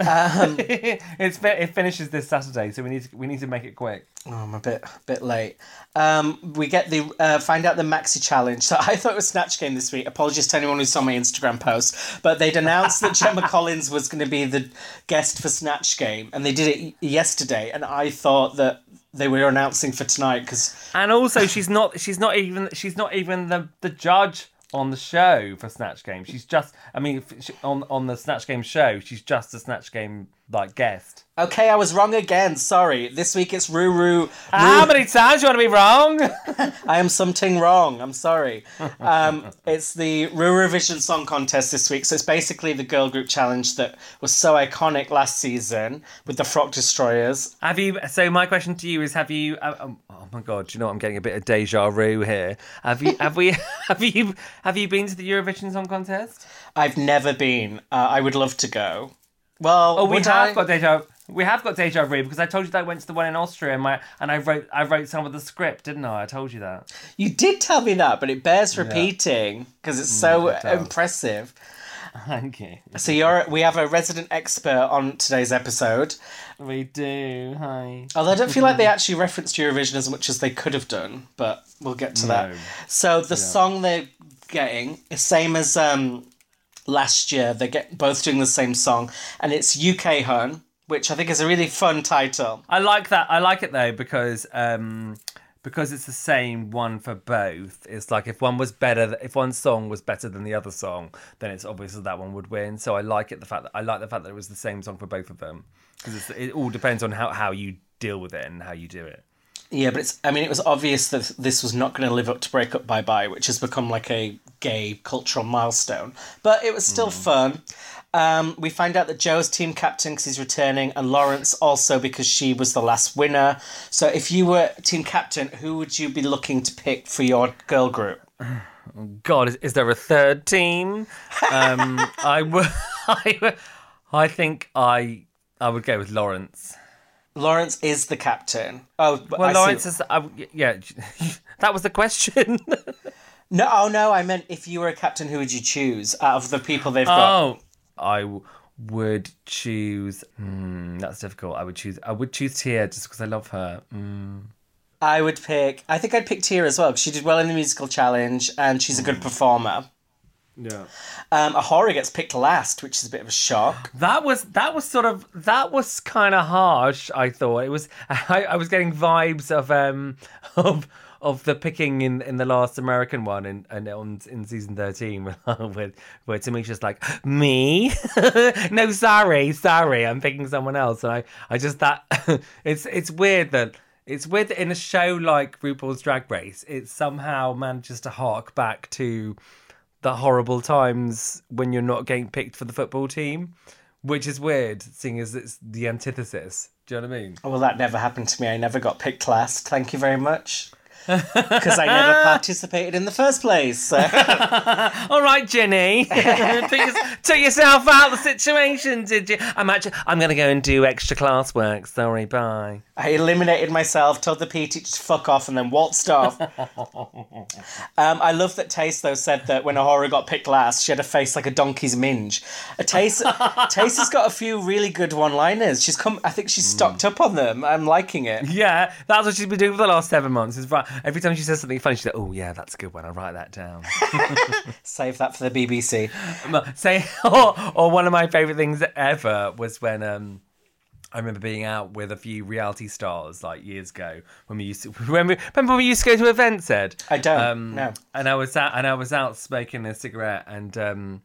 Speaker 2: it's it finishes this Saturday, so we need to, we need to make it quick.
Speaker 4: Oh, I'm a bit bit late. Um, we get the uh, find out the maxi challenge. So I thought it was Snatch Game this week. Apologies to anyone who saw my Instagram post, but they'd announced that Gemma Collins was going to be the guest for Snatch Game, and they did it yesterday. And I thought that they were announcing for tonight because
Speaker 2: And also, she's not she's not even she's not even the the judge on the show for Snatch Game. She's just I mean she, on on the Snatch Game show, she's just a Snatch Game like guest.
Speaker 4: Okay, I was wrong again. Sorry. This week it's Ruru.
Speaker 2: How many times you want to be wrong?
Speaker 4: I am something wrong. I'm sorry. Um, it's the Eurovision Song Contest this week. So it's basically the girl group challenge that was so iconic last season with the Frock Destroyers.
Speaker 2: have you? So my question to you is: Have you? Uh, um, oh my god! Do you know what? I'm getting a bit of deja vu here. Have you? Have we? Have you? Have you been to the Eurovision Song Contest?
Speaker 4: I've never been. Uh, I would love to go. Well,
Speaker 2: Oh, we have
Speaker 4: I?
Speaker 2: got deja. We have got deja vu because I told you that I went to the one in Austria and my and I wrote I wrote some of the script, didn't I? I told you that.
Speaker 4: You did tell me that, but it bears repeating because it's so
Speaker 2: Mm, it
Speaker 4: impressive.
Speaker 2: Thank you.
Speaker 4: So you're we have a resident expert on today's episode.
Speaker 2: We do. Hi.
Speaker 4: Although I don't feel like they actually referenced Eurovision as much as they could have done, but we'll get to that. So the song they're getting is same as um, last year. They get both doing the same song, and it's UK Hun, which I think is a really fun title.
Speaker 2: I like that. I like it though because um because it's the same one for both. It's like if one was better, if one song was better than the other song, then it's obvious that that one would win. So I like it. The fact that I like the fact that it was the same song for both of them because it all depends on how how you deal with it and how you do it.
Speaker 4: Yeah, but it's. I mean, it was obvious that this was not going to live up to "Break Up Bye Bye," which has become like a gay cultural milestone. But it was still fun. Um, we find out that Joe's team captain because he's returning, and Lawrence also because she was the last winner. So, if you were team captain, who would you be looking to pick for your girl group?
Speaker 2: God, is, is there a third team? Um, I would. I, think I I would go with Lawrence.
Speaker 4: Lawrence is the captain. Oh,
Speaker 2: Well,
Speaker 4: I
Speaker 2: Lawrence
Speaker 4: see.
Speaker 2: is. I, yeah, that was the question.
Speaker 4: No, oh no, I meant if you were a captain, who would you choose out of the people they've got?
Speaker 2: Oh, I w- would choose. Hmm, that's difficult. I would choose. I would choose Tia just because I love her. Mm.
Speaker 4: I would pick. I think I'd pick Tia as well because she did well in the musical challenge and she's a good performer.
Speaker 2: Yeah.
Speaker 4: Um, A'Whora gets picked last, which is a bit of a shock.
Speaker 2: That was that was sort of that was kind of harsh. I thought it was. I, I was getting vibes of um of of the picking in in the last American one and and on in season thirteen where where Tamisha's like me. no, sorry, sorry, I'm picking someone else. And I I just that it's it's weird that. It's weird that in a show like RuPaul's Drag Race, it somehow manages to hark back to the horrible times when you're not getting picked for the football team, which is weird, seeing as it's the antithesis. Do you know what I mean?
Speaker 4: Oh, well, that never happened to me. I never got picked last. Thank you very much. Because I never participated in the first place. So.
Speaker 2: All right, Jenny, took, your- took yourself out of the situation, did you? I'm actually, I'm gonna go and do extra classwork. Sorry, bye.
Speaker 4: I eliminated myself, told the PE teacher to fuck off, and then waltzed off. um, I love that Tayce, though, said that when A'Whora got picked last, she had a face like a donkey's minge. Uh, Tayce, has got a few really good one liners. She's come, I think she's stocked up on them. I'm liking it.
Speaker 2: Yeah, that's what she's been doing for the last seven months. Is right. Every time she says something funny, she's like, "Oh yeah, that's a good one. I'll write that down."
Speaker 4: Save that for the BBC.
Speaker 2: Say, or, or one of my favorite things ever was when um, I remember being out with a few reality stars like years ago when we used to when we, remember when we used to go to events, Ed.
Speaker 4: I don't,
Speaker 2: Um,
Speaker 4: no.
Speaker 2: And I was out and I was out smoking a cigarette and um,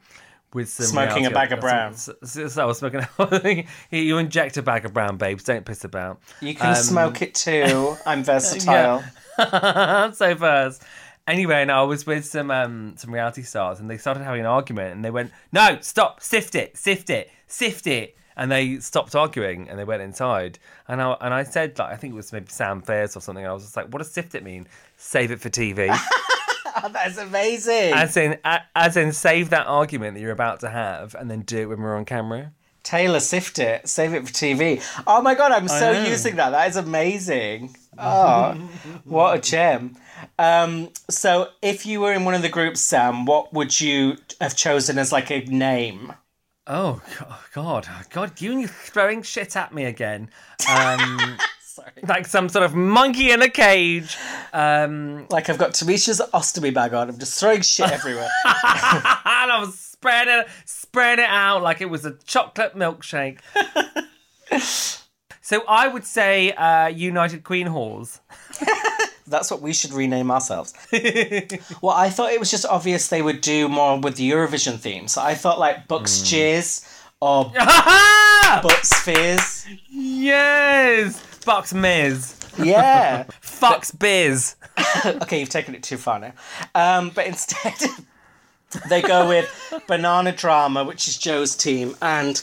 Speaker 2: with some
Speaker 4: Smoking a bag of brown.
Speaker 2: So, so- so I was smoking. you inject a bag of brown, babes. Don't piss about.
Speaker 4: You can
Speaker 2: Um,
Speaker 4: smoke it too. I'm versatile.
Speaker 2: so first. Anyway, and I was with some um some reality stars, and they started having an argument, and they went, "No, stop, sift it, sift it, sift it," and they stopped arguing, and they went inside, and I and I said like I think it was maybe Sam Faiers or something, and I was just like, "What does sift it mean? Save it for TV."
Speaker 4: Oh, that's amazing.
Speaker 2: As in, as in, save that argument that you're about to have, and then do it when we're on camera.
Speaker 4: Taylor sift it, save it for TV. Oh my god, I'm so using that. That is amazing. Oh, what a gem. Um, so, if you were in one of the groups, Sam, what would you have chosen as like a name?
Speaker 2: Oh go- God, God, you're throwing shit at me again. Um,
Speaker 4: Sorry.
Speaker 2: like some sort of monkey in a cage. Um,
Speaker 4: Like I've got Tamisha's ostomy bag on. I'm just throwing shit everywhere.
Speaker 2: and I'm spreading it, spreading it out like it was a chocolate milkshake. so I would say uh, United Queen Halls.
Speaker 4: That's what we should rename ourselves. well, I thought it was just obvious they would do more with the Eurovision theme. So I thought like Bucks
Speaker 2: Hmm.
Speaker 4: Cheers or Butts Fizz.
Speaker 2: yes, Bucks Miz,
Speaker 4: Yeah.
Speaker 2: Fox Biz.
Speaker 4: okay, you've taken it too far now. Um, but instead, they go with Banana Drama, which is Joe's team, and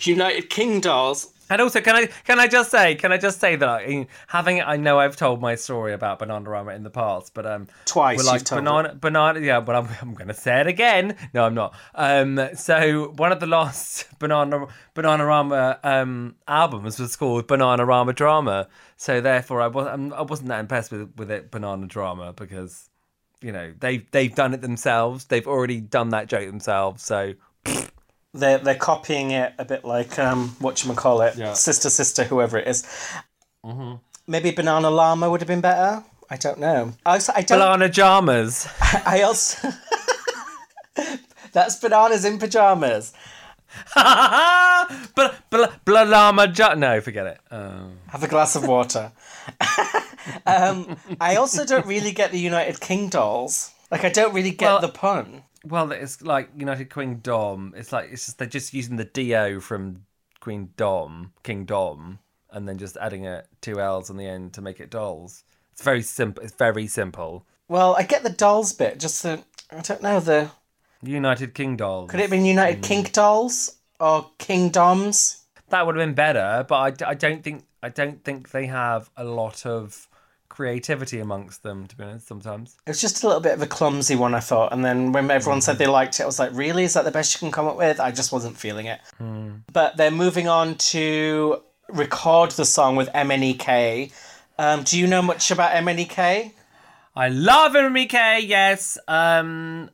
Speaker 4: United King Dolls.
Speaker 2: And also, can I can I just say can I just say that I, having I know I've told my story about Bananarama in the past, but um
Speaker 4: Twice
Speaker 2: we're like
Speaker 4: you've told
Speaker 2: banana banana yeah, but I'm I'm gonna say it again. No, I'm not. Um, so one of the last banana Bananarama um albums was called Bananarama Drama. So therefore, I was I'm, I wasn't that impressed with with it Banana Drama because you know they've they've done it themselves. They've already done that joke themselves. So
Speaker 4: They're, they're copying it a bit like, um, whatchamacallit,
Speaker 2: Yeah.
Speaker 4: Sister Sister, whoever it is. Maybe Banana Llama would have been better. I don't know. I, also, I don't.
Speaker 2: Banana Jamas.
Speaker 4: I also. That's bananas in pajamas.
Speaker 2: but Blalama ja- No, forget it. Um,
Speaker 4: Have a glass of water. Um, I also don't really get the United King dolls. Like, I don't really get
Speaker 2: Well-
Speaker 4: the pun.
Speaker 2: well, it's like United Queen Dom. It's like it's just they're just using the Do from Queen Dom, King Dom, and then just adding a two L's on the end to make it dolls. It's very simple. It's very simple.
Speaker 4: Well, I get the dolls bit. Just the I don't know the.
Speaker 2: United King Dolls.
Speaker 4: Could it have been United King dolls or Kingdoms?
Speaker 2: That would have been better, but I, I don't think I don't think they have a lot of creativity amongst them. To be honest, sometimes.
Speaker 4: It was just a little bit of a clumsy one, I thought. And then when everyone said they liked it, I was like, really? Is that the best you can come up with? I just wasn't feeling it. But they're moving on to record the song with MNEK. Um, do you know much about MNEK?
Speaker 2: I love MNEK, yes. Um,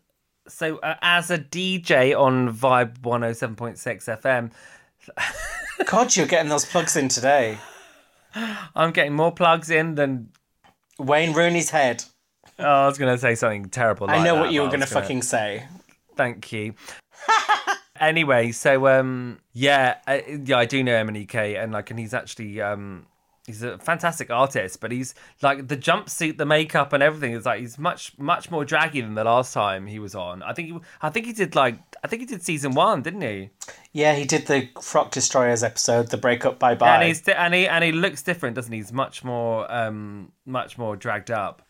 Speaker 2: so uh, as a DJ on Vibe 107.6 FM,
Speaker 4: God, you're getting those plugs in today.
Speaker 2: I'm getting more plugs in than.
Speaker 4: Wayne Rooney's head.
Speaker 2: Oh, I was going to say something terrible.
Speaker 4: I know
Speaker 2: that,
Speaker 4: what you were going to fucking say.
Speaker 2: Thank you. anyway, so um, yeah, I, yeah, I do know MNEK, and like, and he's actually um, he's a fantastic artist, but he's like the jumpsuit, the makeup, and everything is like he's much much more draggy than the last time he was on. I think he, I think he did like I think he did season one, didn't he?
Speaker 4: Yeah, he did the Frock Destroyers episode, the breakup bye bye.
Speaker 2: And he's and he and he looks different, doesn't he? He's much more um much more dragged up.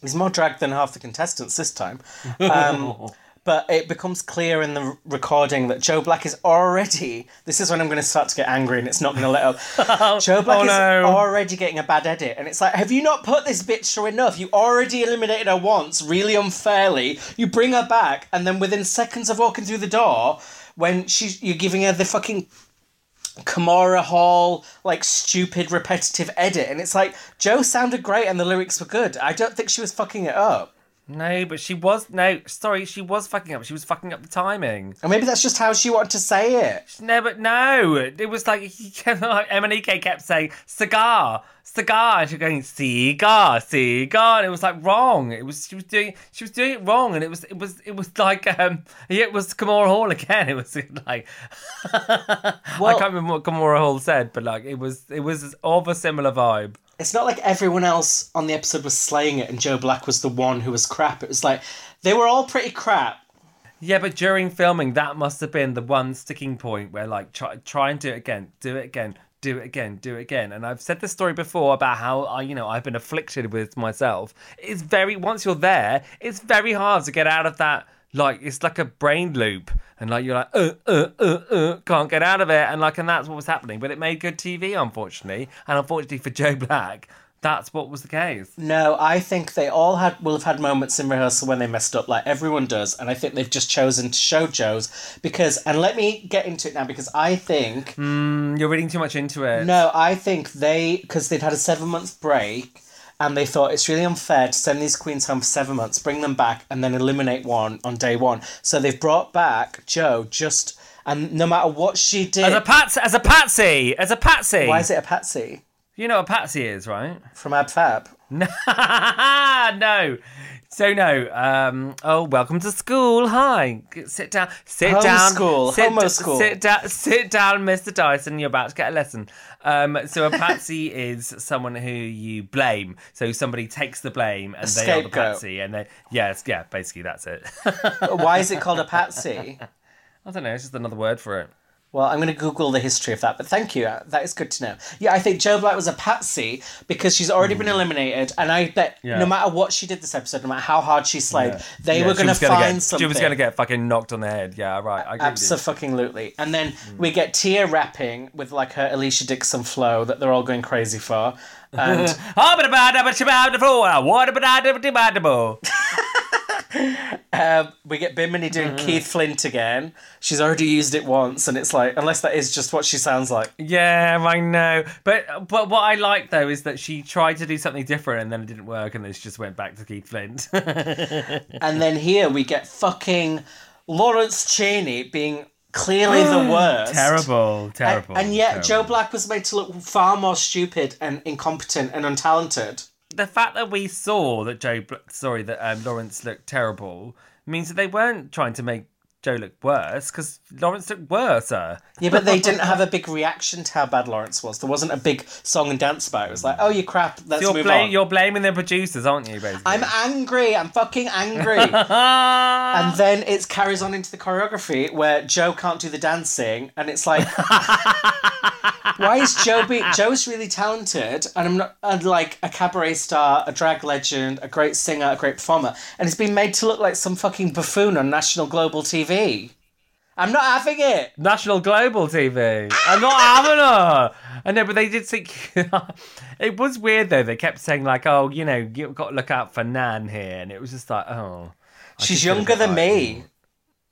Speaker 4: He's more dragged than half the contestants this time. Um, but it becomes clear in the recording that Joe Black is already. This is when I'm going to start to get angry and it's not going to let up. Oh, Joe Black
Speaker 2: oh
Speaker 4: is already getting a bad edit. And it's like, have you not put this bitch through enough? You already eliminated her once, really unfairly. You bring her back, and then within seconds of walking through the door, when she's you're giving her the fucking Kahmora Hall, like stupid repetitive edit, and it's like Joe sounded great and the lyrics were good. I don't think she was fucking it up.
Speaker 2: No, but she was no. Sorry, she was fucking up. She was fucking up the timing.
Speaker 4: Or maybe that's just how she wanted to say it.
Speaker 2: No, but no. It was like he kept, like MNEK kept saying cigar, cigar, and she was going cigar, cigar, and it was like wrong. It was she was doing she was doing it wrong, and it was it was it was like um it was Kahmora Hall again. It was like I can't remember what Kahmora Hall said, but like it was it was of a similar vibe.
Speaker 4: It's not like everyone else on the episode was slaying it and Joe Black was the one who was crap. It was like they were all pretty crap.
Speaker 2: Yeah, but during filming, that must have been the one sticking point where, like, try, try and do it again, do it again, do it again, do it again. And I've said this story before about how I, you know, I've been afflicted with myself. It's very once you're there, it's very hard to get out of that. Like it's like a brain loop, and like you're like, uh, uh, uh, uh, can't get out of it, and like, and that's what was happening. But it made good TV, unfortunately, and unfortunately for Joe Black, that's what was the case.
Speaker 4: No, I think they all had will have had moments in rehearsal when they messed up, like everyone does, and I think they've just chosen to show Joe's because. And let me get into it now because I think
Speaker 2: Mm, You're reading too much into it.
Speaker 4: no, I think they because they'd had a seven month break. And they thought it's really unfair to send these queens home for seven months, bring them back, and then eliminate one on day one. So they've brought back Joe just, and no matter what she did,
Speaker 2: As a patsy, as a patsy, as a patsy.
Speaker 4: why is it a patsy
Speaker 2: You know what a patsy is, right?
Speaker 4: from Ab Fab?
Speaker 2: no. So no. Um, oh, welcome to school. Hi. Sit down. Sit down.
Speaker 4: Homeschool.
Speaker 2: Sit,
Speaker 4: Homoschool.
Speaker 2: Sit down. Sit down, Mr. Dyson. You're about to get a lesson. Um, so a patsy is someone who you blame. So somebody takes the blame and they are the patsy, and they yes, yeah, basically that's it.
Speaker 4: Why is it called a patsy?
Speaker 2: I don't know. It's just another word for it.
Speaker 4: Well, I'm going to Google the history of that, but thank you. Uh, that is good to know. Yeah, I think Joe Black was a patsy because she's already been mm. eliminated, and I bet.
Speaker 2: Yeah.
Speaker 4: no matter what she did this episode, no matter how hard she slayed, they
Speaker 2: Yeah,
Speaker 4: were going to find
Speaker 2: get,
Speaker 4: something.
Speaker 2: She was going to get fucking knocked on the head. Yeah, right. I agree with you.
Speaker 4: Absolutely. And then mm. we get Tia rapping with like her Alesha Dixon flow that they're all going crazy for. And um, we get Bimini doing
Speaker 2: Mm-hmm.
Speaker 4: Keith Flint again. She's already used it once, and it's like, unless that is just what she sounds like.
Speaker 2: Yeah, I know. But but what I like though is that she tried to do something different and then it didn't work and then she just went back to Keith Flint.
Speaker 4: And then here we get fucking Lawrence Cheney being clearly the worst.
Speaker 2: terrible,
Speaker 4: And,
Speaker 2: terrible.
Speaker 4: and yet
Speaker 2: terrible.
Speaker 4: Joe Black was made to look far more stupid and incompetent and untalented.
Speaker 2: The fact that we saw that Joe, sorry, that um, Lawrence looked terrible means that they weren't trying to make Joe looked worse because Lawrence looked worse.
Speaker 4: Yeah, but they didn't have a big reaction to how bad Lawrence was. There wasn't a big song and dance about it. It was like, oh, you crap, let's
Speaker 2: You're,
Speaker 4: move
Speaker 2: bla-
Speaker 4: on.
Speaker 2: you're blaming the producers, aren't you? Basically,
Speaker 4: I'm angry. I'm fucking angry. and then it carries on into the choreography where Joe can't do the dancing, and it's like, why is Joe be? Joe's really talented, and I'm not and like a cabaret star, a drag legend, a great singer, a great performer, and he's been made to look like some fucking buffoon on national global TV. I'm not having it.
Speaker 2: National Global TV. I'm not having her. I know, but they did think it was weird though. They kept saying like, "Oh, you know, you've got to look out for Nan here," and it was just like, "Oh." I
Speaker 4: She's
Speaker 2: just feel a
Speaker 4: younger than
Speaker 2: like,
Speaker 4: me.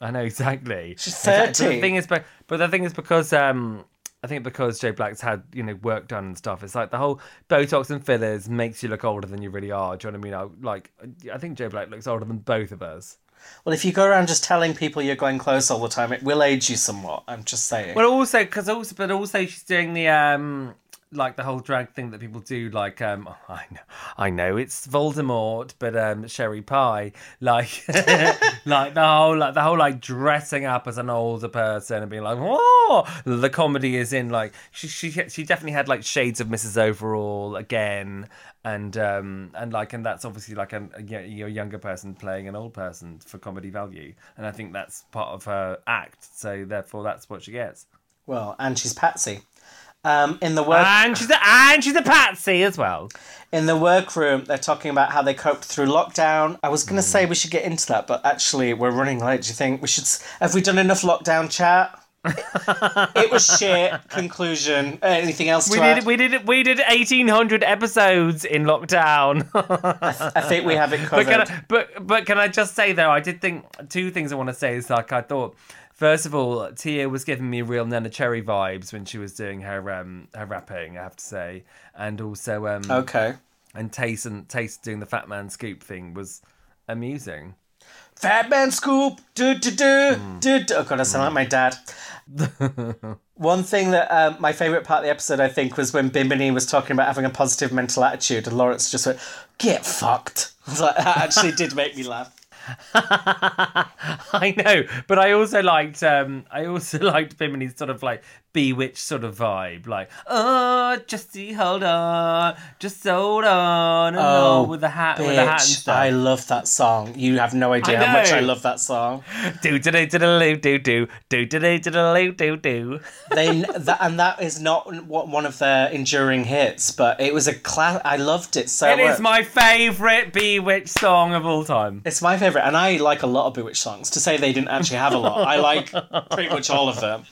Speaker 2: I know exactly.
Speaker 4: She's
Speaker 2: Exactly. But
Speaker 4: 30.
Speaker 2: the thing is, but but the thing is because um. I think because Joe Black's had you know work done and stuff, it's like the whole Botox and fillers makes you look older than you really are. Do you know what I mean? I, like, I think Joe Black looks older than both of us.
Speaker 4: Well, if you go around just telling people you're going close all the time, it will age you somewhat. I'm just saying.
Speaker 2: Well, also because also, but also she's doing the um like the whole drag thing that people do. Like um, I know, I know it's Voldemort, but um, Sherry Pie, like like the whole like the whole like dressing up as an older person and being like, oh, the comedy is in like she she she definitely had like shades of Mrs. Overall again. And um and like and that's obviously like a, a, a younger person playing an old person for comedy value, and I think that's part of her act. So therefore, that's what she gets.
Speaker 4: Well, and she's Patsy. Um, in the work
Speaker 2: And she's a and she's a patsy as well.
Speaker 4: in the workroom, they're talking about how they coped through lockdown. I was going to say we should get into that, but actually we're running late. Do you think we should? Have we done enough lockdown chat? it was shit. Conclusion. Uh, anything else to
Speaker 2: We
Speaker 4: add?
Speaker 2: did we did we did eighteen hundred episodes in lockdown.
Speaker 4: I think we have it covered.
Speaker 2: but can I, but but can I just say though, I did think two things I want to say is like I thought. First of all, Tia was giving me real Neneh Cherry vibes when she was doing her um her rapping. I have to say, and also um
Speaker 4: Okay.
Speaker 2: and Tayce and Tayce doing the Fat Man Scoop thing was amusing.
Speaker 4: Fat man scoop. Do do do
Speaker 2: Hmm.
Speaker 4: do. do. Oh god, I sound like my dad. One thing that um, my favorite part of the episode, I think, was when Bimini was talking about having a positive mental attitude, and Lawrence just went, "Get fucked." I was like, that actually did make me laugh.
Speaker 2: I know, but I also liked um I also liked Bimini's sort of like bewitched sort of vibe. Like, oh, just hold on, just hold on, oh, with the hat, with the hat and stuff.
Speaker 4: I love that song. You have no idea how much I love that song.
Speaker 2: do do do do do do do do do do do do do.
Speaker 4: They that, and that is not what one of their enduring hits, but it was a class. I loved it so
Speaker 2: It
Speaker 4: much.
Speaker 2: is my favourite Bewitched song of all time.
Speaker 4: It's my favorite, and I like a lot of Bewitched songs. To say they didn't actually have a lot, I like pretty much all of them.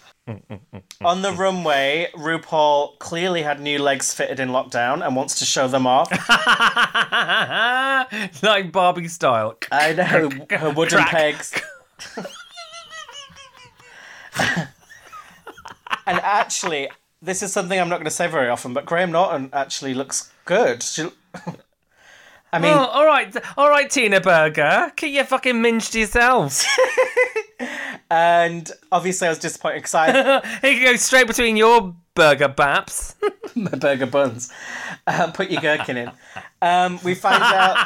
Speaker 4: On the runway, RuPaul clearly had new legs fitted in lockdown and wants to show them off.
Speaker 2: like Barbie style.
Speaker 4: I know her wooden
Speaker 2: Crack.
Speaker 4: pegs. and actually, this is something I'm not going to say very often, but Graham Norton actually looks good. She, I mean,
Speaker 2: Oh, all right, all right, Tina Burger, keep your fucking minge to yourself.
Speaker 4: and obviously I was disappointed because I
Speaker 2: he can go straight between your burger baps.
Speaker 4: my burger buns. Um, put your gherkin in. Um, we find out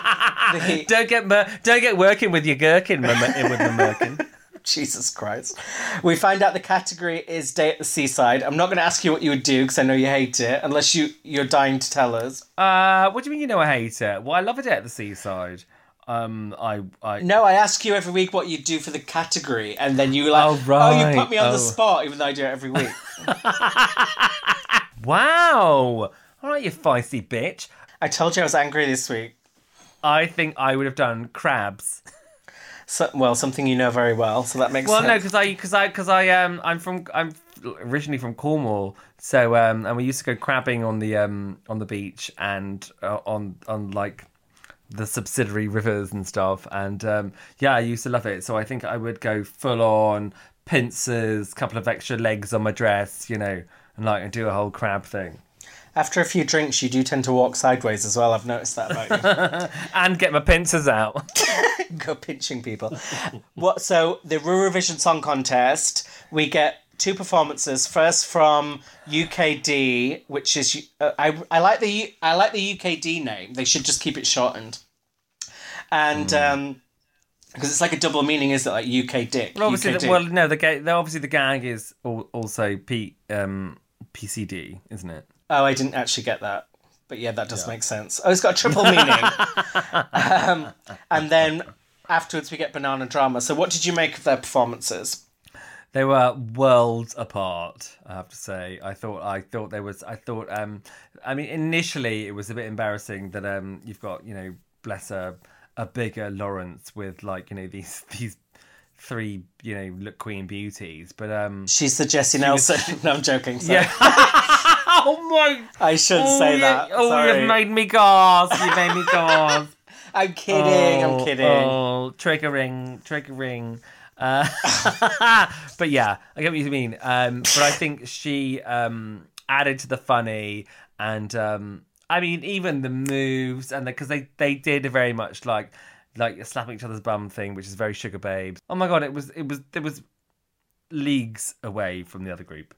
Speaker 4: the
Speaker 2: don't get don't get working with your gherkin with the merkin.
Speaker 4: Jesus Christ. We find out the category is Day at the Seaside. I'm not going to ask you what you would do because I know you hate it, unless you you're dying to tell us.
Speaker 2: Uh, what do you mean you know I hate it? Well, I love a day at the seaside. Um, I, I,
Speaker 4: No, I ask you every week what you do for the category, and then you like,
Speaker 2: Oh, right.
Speaker 4: oh you put me on the
Speaker 2: Oh.
Speaker 4: spot, even though I do it every week.
Speaker 2: wow. All right, you feisty bitch.
Speaker 4: I told you I was angry this week.
Speaker 2: I think I would have done crabs.
Speaker 4: So, well, something you know very well, so that makes sense.
Speaker 2: Well, no, because I, because I, because I, um, I'm from, I'm originally from Cornwall, so um, and we used to go crabbing on the um on the beach and uh, on on like the subsidiary rivers and stuff, and um, yeah, I used to love it. So I think I would go full on pincers, couple of extra legs on my dress, you know, and like and do a whole crab thing,
Speaker 4: After a few drinks, you do tend to walk sideways as well. I've noticed that about you.
Speaker 2: and get my pincers out.
Speaker 4: Go pinching people. what? So the Eurovision Song Contest, we get two performances. First from UKD, which is uh, I I like the I like the UKD name. They should just keep it shortened. And um, because it's like a double meaning, is it? Like UK dick.
Speaker 2: Well, obviously,
Speaker 4: UK
Speaker 2: the,
Speaker 4: dick.
Speaker 2: well, no, the ga- the obviously the gag is al- also P um PCD, isn't it?
Speaker 4: Oh, I didn't actually get that. But yeah, that does make sense. Oh, it's got a triple meaning. um, and then afterwards, we get banana drama. So, what did you make of their performances?
Speaker 2: They were worlds apart. I have to say. I thought. I thought there was. I thought. Um. I mean, initially, it was a bit embarrassing that um. You've got you know, bless her, a bigger Lawrence with like you know these these three you know look queen beauties, but um.
Speaker 4: She's the Jesy Nelson. no, I'm joking. Sorry.
Speaker 2: Yeah. oh my.
Speaker 4: I shouldn't say
Speaker 2: you-
Speaker 4: that.
Speaker 2: Oh,
Speaker 4: Sorry.
Speaker 2: you've made me gasp. You made me gasp.
Speaker 4: I'm kidding. I'm
Speaker 2: Oh,
Speaker 4: kidding.
Speaker 2: Oh, triggering, triggering. Uh, but yeah, I get what you mean. Um, but I think she um, added to the funny, and um, I mean even the moves, and because they they did very much like like slapping each other's bum thing, which is very Sugababes. Oh my god, it was it was it was leagues away from the other group.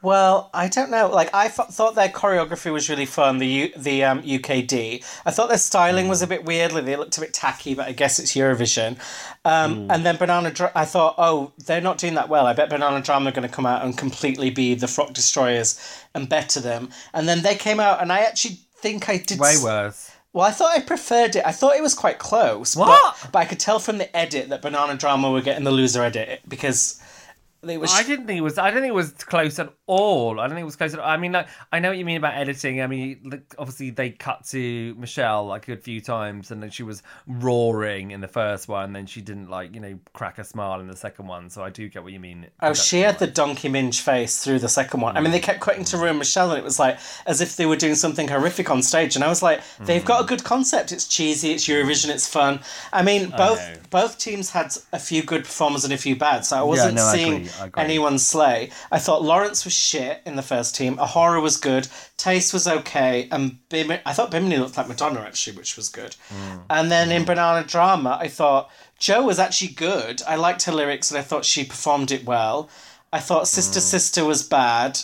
Speaker 4: Well, I don't know. Like I th- thought their choreography was really fun. The U- the um, UKD. I thought their styling was a bit weird. Like they looked a bit tacky, but I guess it's Eurovision. Um, And then Banana. Dra- I thought, oh, they're not doing that well. I bet Banana Drama are going to come out and completely be the Frock Destroyers and better them. And then they came out, and I actually think I did.
Speaker 2: Way worse.
Speaker 4: Well, I thought I preferred it. I thought it was quite close.
Speaker 2: What?
Speaker 4: But, but I could tell from the edit that Banana Drama were getting the loser edit because they were.
Speaker 2: I didn't think it was. I don't think it was close at all. I don't think it was close at all. I mean, like, I know what you mean about editing. I mean, like, obviously they cut to Michelle like a good few times, and then she was roaring in the first one, and then she didn't like you know crack a smile in the second one. So I do get what you mean.
Speaker 4: Oh, she had the donkey minge face through the second one. I mean, they kept cutting to and Michelle, and it was like as if they were doing something horrific on stage. And I was like, they've got a good concept. It's cheesy, it's Eurovision, it's fun. I mean, both
Speaker 2: know.
Speaker 4: both teams had a few good performers and a few bad, so I wasn't
Speaker 2: no, I
Speaker 4: seeing
Speaker 2: agree, I agree.
Speaker 4: anyone slay. I thought Lawrence was shit in the first team. A'Whora was good. Tayce was okay, and Bim- I thought Bimini looked like Madonna actually, which was good.
Speaker 2: Mm.
Speaker 4: And then in Banana Drama, I thought Joe was actually good. I liked her lyrics and I thought she performed it well. I thought Sister
Speaker 2: Mm.
Speaker 4: Sister was bad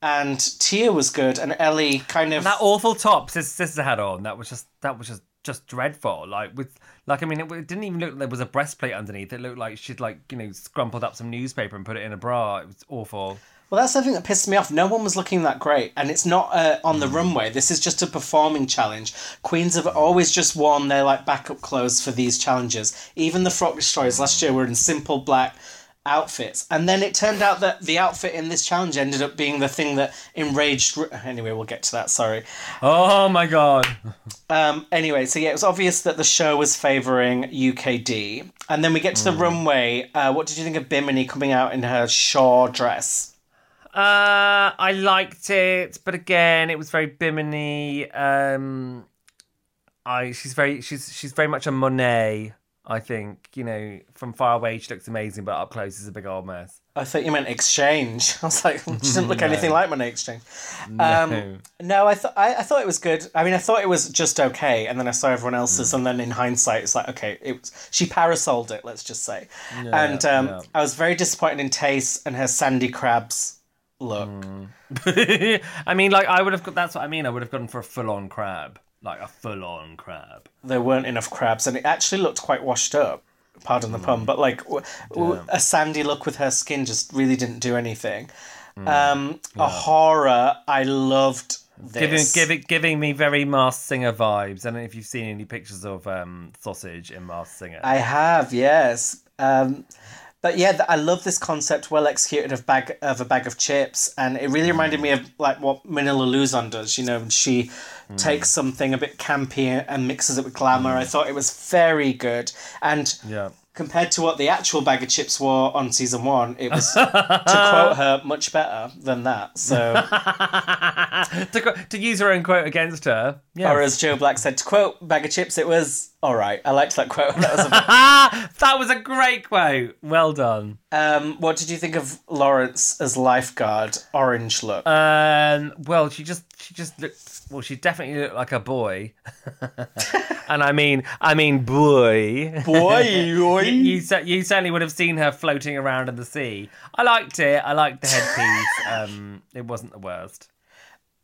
Speaker 4: and Tia was good and Ellie kind of
Speaker 2: that awful top his sister had on. That was just that was just just dreadful. Like with like I mean, it, it didn't even look like there was a breastplate underneath. It looked like she'd like you know scrumpled up some newspaper and put it in a bra. It was awful.
Speaker 4: Well, that's the thing that pissed me off. No one was looking that great, and it's not uh, on the runway. This is just a performing challenge. Queens have always just worn their like backup clothes for these challenges. Even the Frock Destroyers last year were in simple black outfits, and then it turned out that the outfit in this challenge ended up being the thing that enraged. Anyway, we'll get to that. Sorry.
Speaker 2: Oh my god.
Speaker 4: Um, anyway, so yeah, it was obvious that the show was favouring UKD. And then we get to the runway. Uh, what did you think of Bimini coming out in her Shaw dress?
Speaker 2: Uh, I liked it, but again, it was very Bimini. Um, I she's very she's she's very much a Monet. I think you know from far away she looks amazing, but up close is a big old mess.
Speaker 4: I thought you meant exchange. I was like, she doesn't look anything like Monét X Change.
Speaker 2: No.
Speaker 4: Um, no, I thought I, I thought it was good. I mean, I thought it was just okay, and then I saw everyone else's, and then in hindsight, it's like, okay, it was she parasoled it. Let's just say, and um,
Speaker 2: yeah.
Speaker 4: I was very disappointed in Tayce and her Sandy Crabs look.
Speaker 2: I mean, like I would have. got That's what I mean. I would have gone for a full-on crab, like a full-on crab.
Speaker 4: There weren't enough crabs, and it actually looked quite washed up. Pardon the pun, but like w- w- a sandy look with her skin just really didn't do anything. Um, A'Whora. I loved
Speaker 2: Giving,
Speaker 4: this.
Speaker 2: giving, giving me very Masked Singer vibes. I don't know if you've seen any pictures of um, sausage in Masked Singer.
Speaker 4: I have, yes. Um, but yeah, I love this concept, well executed of bag of a bag of chips, and it really reminded me of like what Manila Luzon does. You know, she mm. takes something a bit campy and mixes it with glamour. I thought it was very good, and
Speaker 2: yeah.
Speaker 4: Compared to what the actual bag of chips were on season one, it was to quote her much better than that. So,
Speaker 2: to, to use her own quote against her. Yeah.
Speaker 4: or as Joe Black said, to quote bag of chips, it was all right. I liked that quote. That was a
Speaker 2: that was a great quote. Well done.
Speaker 4: Um, what did you think of Lawrence as lifeguard? Orange look.
Speaker 2: Um, well, she just she just looked. Well, she definitely looked like a boy, and I mean, I mean, boy.
Speaker 4: Boy,
Speaker 2: You, you, you certainly would have seen her floating around in the sea. I liked it. I liked the headpiece. um, it wasn't the worst.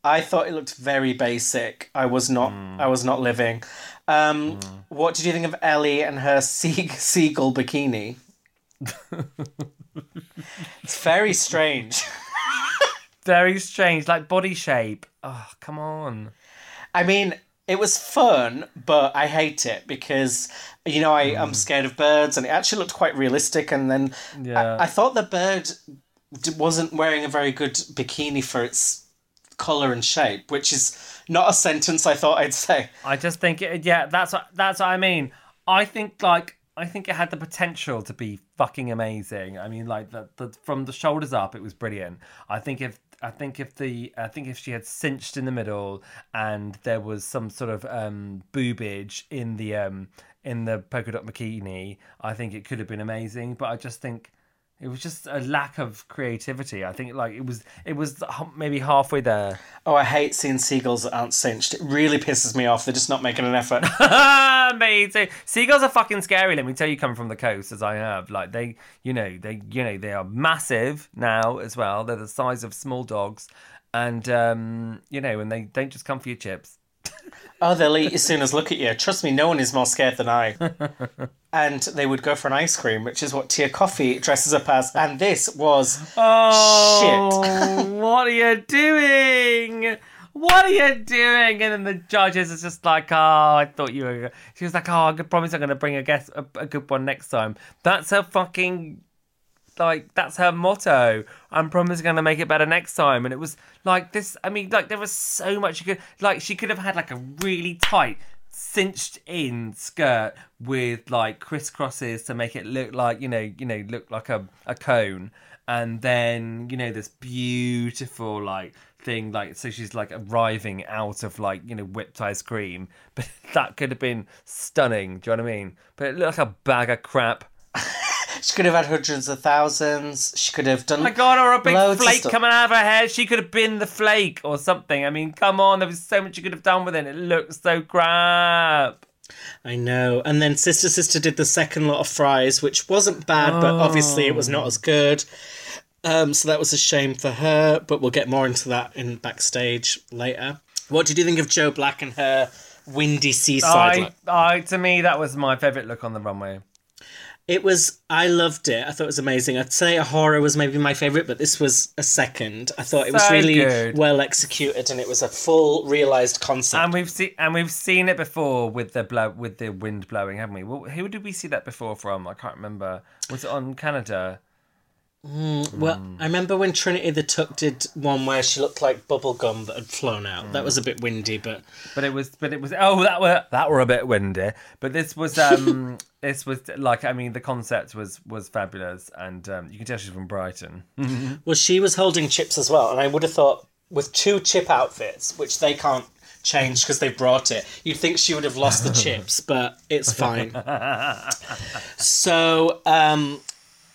Speaker 4: I thought it looked very basic. I was not. I was not living. Um, What did you think of Ellie and her sea- seagull bikini? it's very strange.
Speaker 2: Very strange, like body shape. Oh, come on.
Speaker 4: I mean, it was fun, but I hate it because you know I am mm. scared of birds, and it actually looked quite realistic. And then
Speaker 2: Yeah.
Speaker 4: I, I thought the bird wasn't wearing a very good bikini for its color and shape, which is not a sentence I thought I'd say.
Speaker 2: I just think, it, yeah, that's what that's what I mean. I think like I think it had the potential to be fucking amazing. I mean, like the, the from the shoulders up, it was brilliant. I think if I think if the I think if she had cinched in the middle and there was some sort of um boobage in the um in the polka dot bikini, I think it could have been amazing. But I just think. It was just a lack of creativity. I think like it was it was maybe halfway there.
Speaker 4: Oh, I hate seeing seagulls that aren't cinched. It really pisses me off. They're just not making an effort.
Speaker 2: Me too. Seagulls are fucking scary. Let me tell you, coming from the coast as I have, like they, you know, they, you know, they are massive now as well. They're the size of small dogs, and um, you know, and they don't just come for your chips.
Speaker 4: Oh, they'll eat you as soon as look at you. Trust me, no one is more scared than I. and they would go for an ice cream, which is what Tia Kofi dresses up as. And this was
Speaker 2: Oh, shit. what are you doing? What are you doing? And then the judges is just like, oh, I thought you were. She was like, oh, I promise I'm going to bring a guest a, a good one next time. That's her fucking like that's her motto. I'm promising going to make it better next time. And it was like this. I mean, like there was so much you could like. She could have had like a really tight, cinched in skirt with like crisscrosses to make it look like you know, you know, look like a a cone. And then you know this beautiful like thing like so she's like arriving out of like you know whipped ice cream, but that could have been stunning. Do you know what I mean? But it looked like a bag of crap.
Speaker 4: She could have had hundreds of thousands. She could have done.
Speaker 2: Oh my god, or a big
Speaker 4: loads of
Speaker 2: flake coming out of her hair. She could have been the flake or something. I mean, come on, there was so much you could have done with it. It looks so crap.
Speaker 4: I know. And then Sister Sister did the second lot of fries, which wasn't bad, but obviously it was not as good. Um, so that was a shame for her, but we'll get more into that in backstage later. What did you think of Joe Black and her windy seaside
Speaker 2: I,
Speaker 4: look?
Speaker 2: I, to me, that was my favourite look on the runway.
Speaker 4: It was. I loved it. I thought it was amazing. I'd say A'Whora was maybe my favorite, but this was a second. I thought it was
Speaker 2: So
Speaker 4: really
Speaker 2: good.
Speaker 4: well executed, and it was a full realized concept.
Speaker 2: And we've seen and we've seen it before with the blow with the wind blowing, haven't we? Well, who did we see that before from? I can't remember. Was it on Canada?
Speaker 4: Well, I remember when Trinity the Tuck did one where she looked like bubble gum that had flown out. That was a bit windy, but
Speaker 2: But it was, but it was. Oh, that were that were a bit windy. But this was, um, this was like, I mean, the concept was was fabulous, and um, you can tell she's from Brighton.
Speaker 4: well, she was holding chips as well, and I would have thought with two chip outfits, which they can't change because they brought it, you'd think she would have lost the chips, but it's fine. so, um,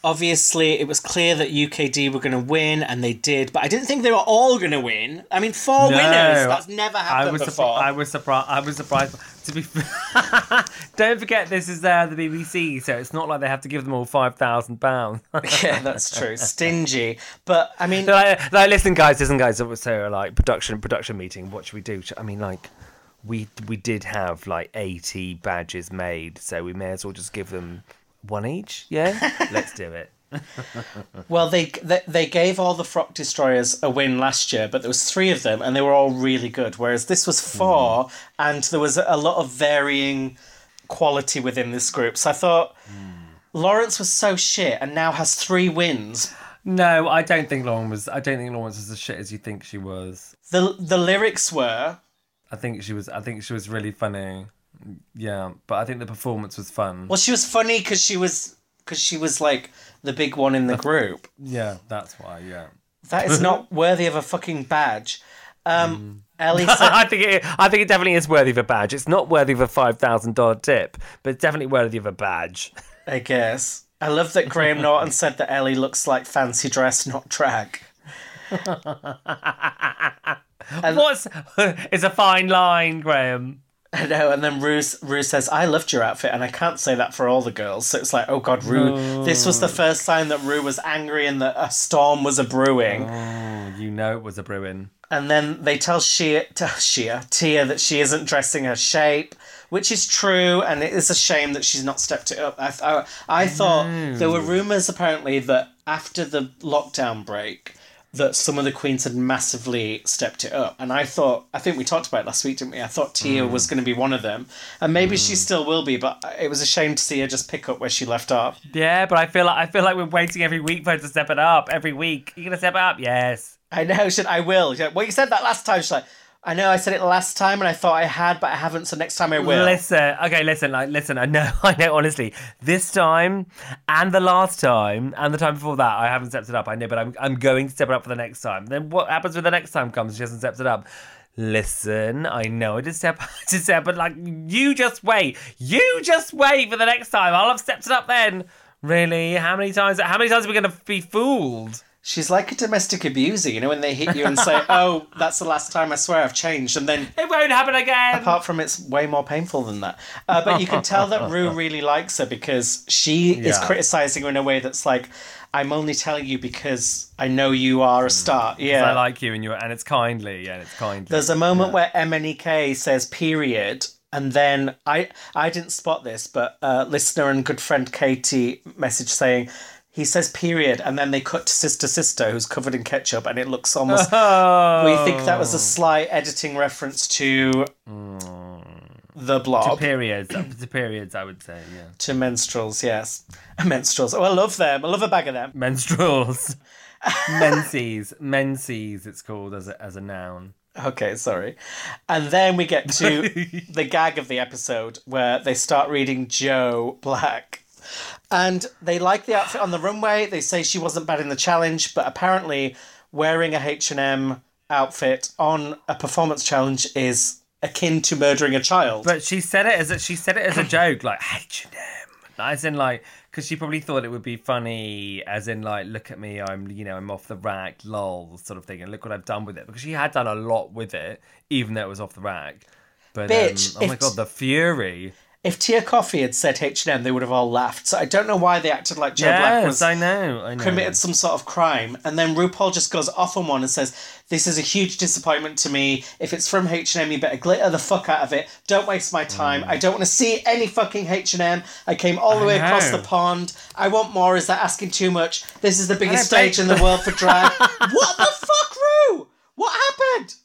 Speaker 4: obviously, it was clear that UKD were going to win, and they did, but I didn't think they were all going to win. I mean, four
Speaker 2: No.
Speaker 4: winners. That's never
Speaker 2: I
Speaker 4: happened
Speaker 2: was, surpri-
Speaker 4: before.
Speaker 2: I was surprised. I was surprised. To be, fair- don't forget this is uh, the BBC, so it's not like they have to give them all five thousand pounds.
Speaker 4: yeah, that's true. Stingy, but I mean,
Speaker 2: like, like, listen, guys, listen, guys. So, like, production, production meeting. What should we do? I mean, like, we we did have like eighty badges made, so we may as well just give them one each. Yeah, let's do it.
Speaker 4: Well, they, they they gave all the Frock Destroyers a win last year, but there was three of them, and they were all really good. Whereas this was hmm. four, and there was a lot of varying quality within this group. So I thought hmm. Lawrence was so shit, and now has three wins.
Speaker 2: No, I don't think Lauren was. I don't think Lawrence was as shit as you think she was.
Speaker 4: the The lyrics were
Speaker 2: I think she was. I think she was really funny. Yeah, but I think the performance was fun.
Speaker 4: well, she was funny because she was because she was like the big one in the group.
Speaker 2: Yeah, that's why. Yeah.
Speaker 4: That is not worthy of a fucking badge. Um, Ellie said,
Speaker 2: I think it. I think it definitely is worthy of a badge. It's not worthy of a five thousand dollar tip, but it's definitely worthy of a badge.
Speaker 4: I guess. I love that Graham Norton said that Ellie looks like fancy dress, not drag.
Speaker 2: What's? It's a fine line, Graham.
Speaker 4: I know, and then Rue, Rue says, I loved your outfit, and I can't say that for all the girls. So it's like, oh god, Rue. This was the first sign that Rue was angry and that a storm was a brewing.
Speaker 2: Oh, you know it was a brewing.
Speaker 4: And then they tell Shia, t- Shia, Tia that she isn't dressing her shape, which is true, and it is a shame that she's not stepped it up. I, I, I thought there were rumours apparently that after the lockdown break, that some of the queens had massively stepped it up, and I thought, I think we talked about it last week, didn't we? I thought Tia mm. was going to be one of them, and maybe she mm. still will be, but it was a shame to see her just pick up where she left off.
Speaker 2: Yeah, but I feel like I feel like we're waiting every week for her to step it up. Every week, You're gonna step it up? Yes.
Speaker 4: I know, should I will. Like, Well, you said that last time. She's like, I know I said it last time, and I thought I had, but I haven't. So next time I will.
Speaker 2: Listen, okay, listen, like, listen. I know, I know. Honestly, this time and the last time and the time before that, I haven't stepped it up. I know, but I'm, I'm going to step it up for the next time. Then what happens when the next time comes? She hasn't stepped it up. Listen, I know I just step, to step, but like, you just wait. You just wait for the next time. I'll have stepped it up then. Really? How many times? How many times are we going to be fooled?
Speaker 4: She's like a domestic abuser, you know, when they hit you and say, "Oh, that's the last time. I swear I've changed," and then.
Speaker 2: It won't happen again.
Speaker 4: Apart from it's way more painful than that, uh, but you can tell that Rue really likes her because she is criticizing her in a way that's like, "I'm only telling you because I know you are a star." Yeah,
Speaker 2: I like you, and you, and it's kindly. Yeah, it's kindly.
Speaker 4: There's a moment where MNEK says period, and then I I didn't spot this, but uh, listener and good friend Katie message saying he says period, and then they cut to Sister Sister, who's covered in ketchup, and it looks almost.
Speaker 2: Oh.
Speaker 4: We think that was a slight editing reference to the blob.
Speaker 2: To periods. to periods, I would say. Yeah.
Speaker 4: to menstruals, yes. Menstruals. Oh, I love them. I love a bag of them.
Speaker 2: Menstruals. Menses. Menses. It's called as a as a noun.
Speaker 4: Okay, sorry. And then we get to the gag of the episode where they start reading Joe Black. And they like the outfit on the runway. They say she wasn't bad in the challenge, but apparently wearing a H&M outfit on a performance challenge is akin to murdering a child.
Speaker 2: But she said it as a, she said it as a joke, like H and M. As in, like, because she probably thought it would be funny, as in, like, look at me, I'm, you know, I'm off the rack, lol, sort of thing, and look what I've done with it. Because she had done a lot with it, even though it was off the rack. But
Speaker 4: Bitch,
Speaker 2: um, oh my god, the fury!
Speaker 4: If Tia Kofi had said H&M, they would have all laughed. So I don't know why they acted like Joe Black was
Speaker 2: I know. I know.
Speaker 4: committed some sort of crime. And then RuPaul just goes off on one and says, this is a huge disappointment to me. If it's from H&M, you better glitter the fuck out of it. Don't waste my time. Mm. I don't want to see any fucking H&M. I came all the
Speaker 2: I
Speaker 4: way across the pond. I want more. Is that asking too much? This is the biggest stage in the world for drag. what the fuck, Ru? What happened?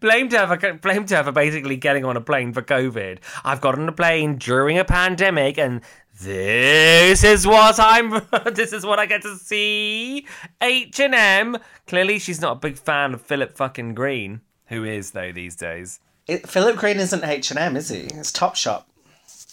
Speaker 2: Blamed her for blamed her for basically getting on a plane for COVID. I've got on a plane during a pandemic, and this is what I'm. this is what I get to see. H and M. Clearly, she's not a big fan of Philip fucking Green. Who is though these days?
Speaker 4: It, Philip Green isn't H&M, is he? It's Topshop.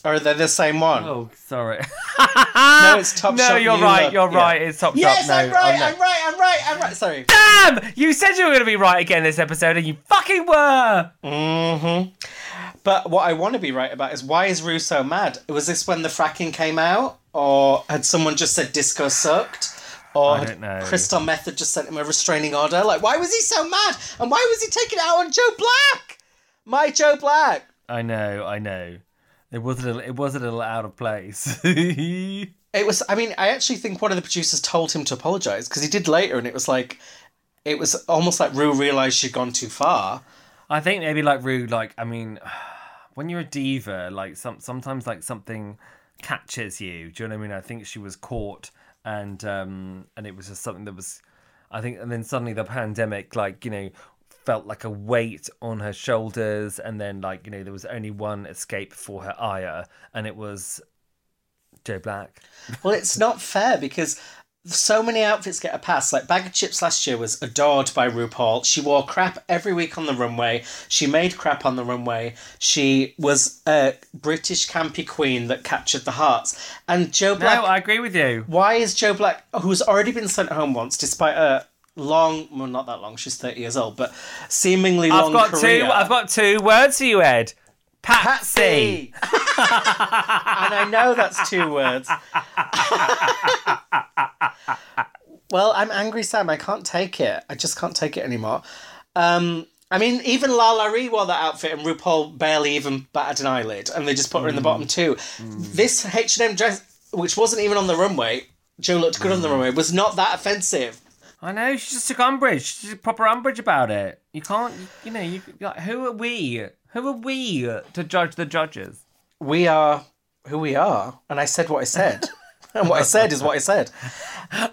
Speaker 4: Or are they the same one?
Speaker 2: Oh, sorry.
Speaker 4: no, it's Topshop.
Speaker 2: no, you're
Speaker 4: New
Speaker 2: right.
Speaker 4: Look.
Speaker 2: You're
Speaker 4: Yeah.
Speaker 2: right. It's Top
Speaker 4: Yes,
Speaker 2: Shop. No,
Speaker 4: I'm right.
Speaker 2: no.
Speaker 4: I'm right. I'm right. I'm right. Sorry.
Speaker 2: Damn! You said you were going to be right again this episode, and you fucking were. Mm-hmm.
Speaker 4: But what I want to be right about is why is Rue so mad? Was this when the fracking came out? Or had someone just said disco sucked? Or
Speaker 2: I
Speaker 4: had
Speaker 2: don't know.
Speaker 4: Crystal Method just sent him a restraining order? Like, why was he so mad? And why was he taking it out on Joe Black? My Joe Black.
Speaker 2: I know. I know. It was a little. It was a little out of place.
Speaker 4: It was, I mean, I actually think one of the producers told him to apologise because he did later and it was like, it was almost like Rue realised she'd gone too far.
Speaker 2: I think maybe like rude. Like I mean, when you're a diva, like some sometimes like something catches you. Do you know what I mean? I think she was caught, and um and it was just something that was, I think, and then suddenly the pandemic, like you know, felt like a weight on her shoulders, and then like you know there was only one escape for her ire, and it was Joe Black.
Speaker 4: Well, it's not fair because so many outfits get a pass. Like Baga Chipz last year was adored by RuPaul. She wore crap every week on the runway. She made crap on the runway. She was a British campy queen that captured the hearts. And Joe Black.
Speaker 2: No, I agree with you.
Speaker 4: Why is Joe Black, who's already been sent home once, despite a long, well, not that long, she's 30 years old, but seemingly long
Speaker 2: I've got
Speaker 4: career.
Speaker 2: two. I've got two words for you, Ed. Patsy.
Speaker 4: and I know that's two words. well, I'm angry, Sam. I can't take it. I just can't take it anymore. Um, I mean, even La Larry wore that outfit, and RuPaul barely even batted an eyelid, and they just put her in the bottom two. This H and M dress, which wasn't even on the runway, Joe looked good on the runway, was not that offensive.
Speaker 2: I know she just took umbrage. She took proper umbrage about it. You can't, you, you know, you like, who are we? Who are we to judge the judges?
Speaker 4: We are who we are, and I said what I said. and what I said is what I said.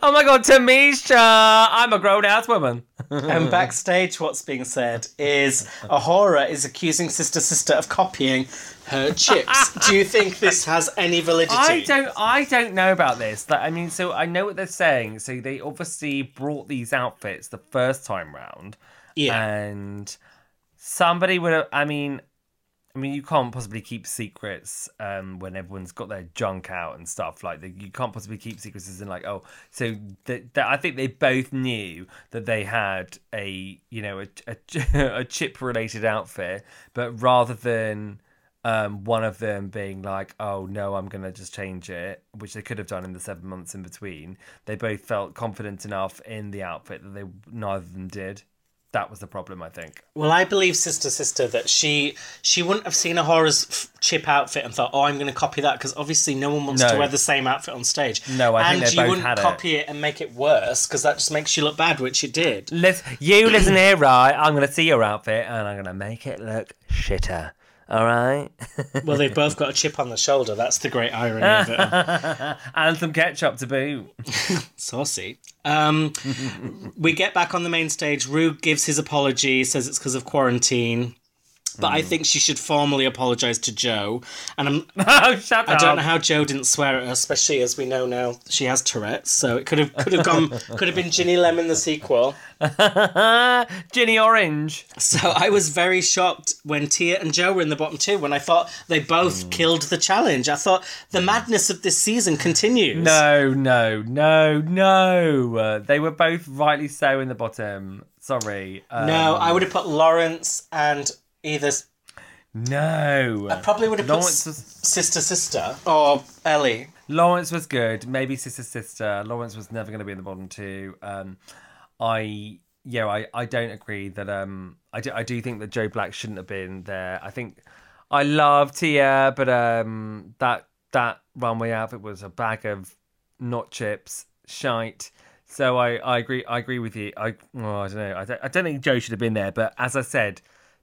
Speaker 2: Oh my god, Tamisha! I'm a grown ass woman.
Speaker 4: And backstage, what's being said is A'Whora is accusing Sister Sister of copying her chips. Do you think this has any validity?
Speaker 2: I don't, I don't know about this. Like, I mean, so I know what they're saying. So they obviously brought these outfits the first time round,
Speaker 4: Yeah.
Speaker 2: and somebody would have. I mean, I mean, you can't possibly keep secrets um, when everyone's got their junk out and stuff. Like, the, you can't possibly keep secrets as in like, oh, so th- th- I think they both knew that they had a, you know, a, a, a chip related outfit, but rather than um, one of them being like, oh no, I'm gonna just change it, which they could have done in the seven months in between. They both felt confident enough in the outfit that they neither of them did. That was the problem, I think.
Speaker 4: Well, I believe Sister Sister that she she wouldn't have seen A'Whora's f- chip outfit and thought, "Oh, I'm going to copy that," because obviously no one wants to wear the same outfit on stage.
Speaker 2: No, I think
Speaker 4: and
Speaker 2: they
Speaker 4: you
Speaker 2: both
Speaker 4: wouldn't
Speaker 2: had it.
Speaker 4: copy it. and make it worse because that just makes you look bad, which it did.
Speaker 2: Listen, you listen here, right? I'm gonna see your outfit and I'm gonna make it look shitter. All right,
Speaker 4: Well, they've both got a chip on the shoulder. That's the great irony of it.
Speaker 2: and some ketchup to boot.
Speaker 4: Saucy. Um, we get back on the main stage. Rue gives his apology, says it's because of quarantine. But I think she should formally apologise to Joe. And I'm,
Speaker 2: oh, shut
Speaker 4: I
Speaker 2: up!
Speaker 4: don't know how Joe didn't swear at her, especially as we know now she has Tourette's. So it could have could have gone could have been Ginny Lemon the sequel.
Speaker 2: Ginny Orange.
Speaker 4: So I was very shocked when Tia and Joe were in the bottom two when I thought they both killed the challenge. I thought the madness of this season continues.
Speaker 2: No, no, no, no. Uh, they were both rightly so in the bottom. Sorry. Um,
Speaker 4: No, I would have put Lawrence and either
Speaker 2: No.
Speaker 4: I probably would have put
Speaker 2: Lawrence
Speaker 4: s-
Speaker 2: was
Speaker 4: sister sister or Ellie.
Speaker 2: Lawrence was good. Maybe sister sister. Lawrence was never going to be in the bottom two. Um, I yeah, I, I don't agree that um I do I do think that Joe Black shouldn't have been there. I think I love Tia, but um, that that runway outfit was a bag of not chips, shite. So I, I agree I agree with you. I well, I don't know. I don't, I don't think Joe should have been there. But as I said,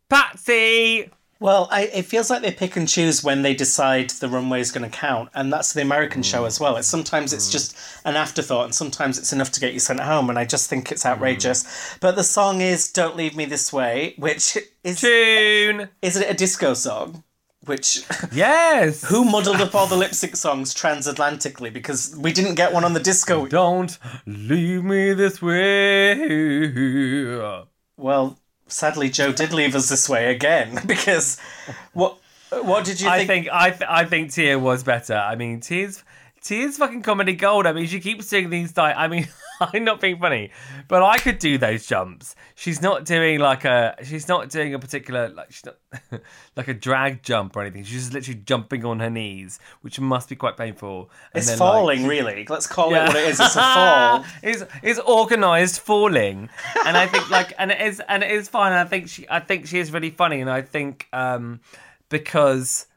Speaker 2: Patsy.
Speaker 4: Well, I, it feels like they pick and choose when they decide the runway is going to count, and that's the American show mm. as well. It's sometimes it's just an afterthought, and sometimes it's enough to get you sent home, and I just think it's outrageous. Mm. But the song is "Don't Leave Me This Way," which is
Speaker 2: Tune.
Speaker 4: is it a disco song? Which
Speaker 2: Yes.
Speaker 4: who muddled up all the lip sync songs transatlantically because we didn't get one on the disco.
Speaker 2: Don't leave me this way.
Speaker 4: Well, sadly, Joe did leave us this way again because what what did you
Speaker 2: I
Speaker 4: think?
Speaker 2: think I th- I think Tia was better. I mean, Tia's Tia's fucking comedy gold. I mean, she keeps doing these like I mean, I'm not being funny, but I could do those jumps. She's not doing like a she's not doing a particular like she's not like a drag jump or anything. She's just literally jumping on her knees, which must be quite painful. And
Speaker 4: It's
Speaker 2: then, like,
Speaker 4: falling, really. Let's call
Speaker 2: Yeah.
Speaker 4: it what it is. It's a fall.
Speaker 2: it's it's organised falling, and I think like and it is and it is fine. I think she I think she is really funny, and I think um because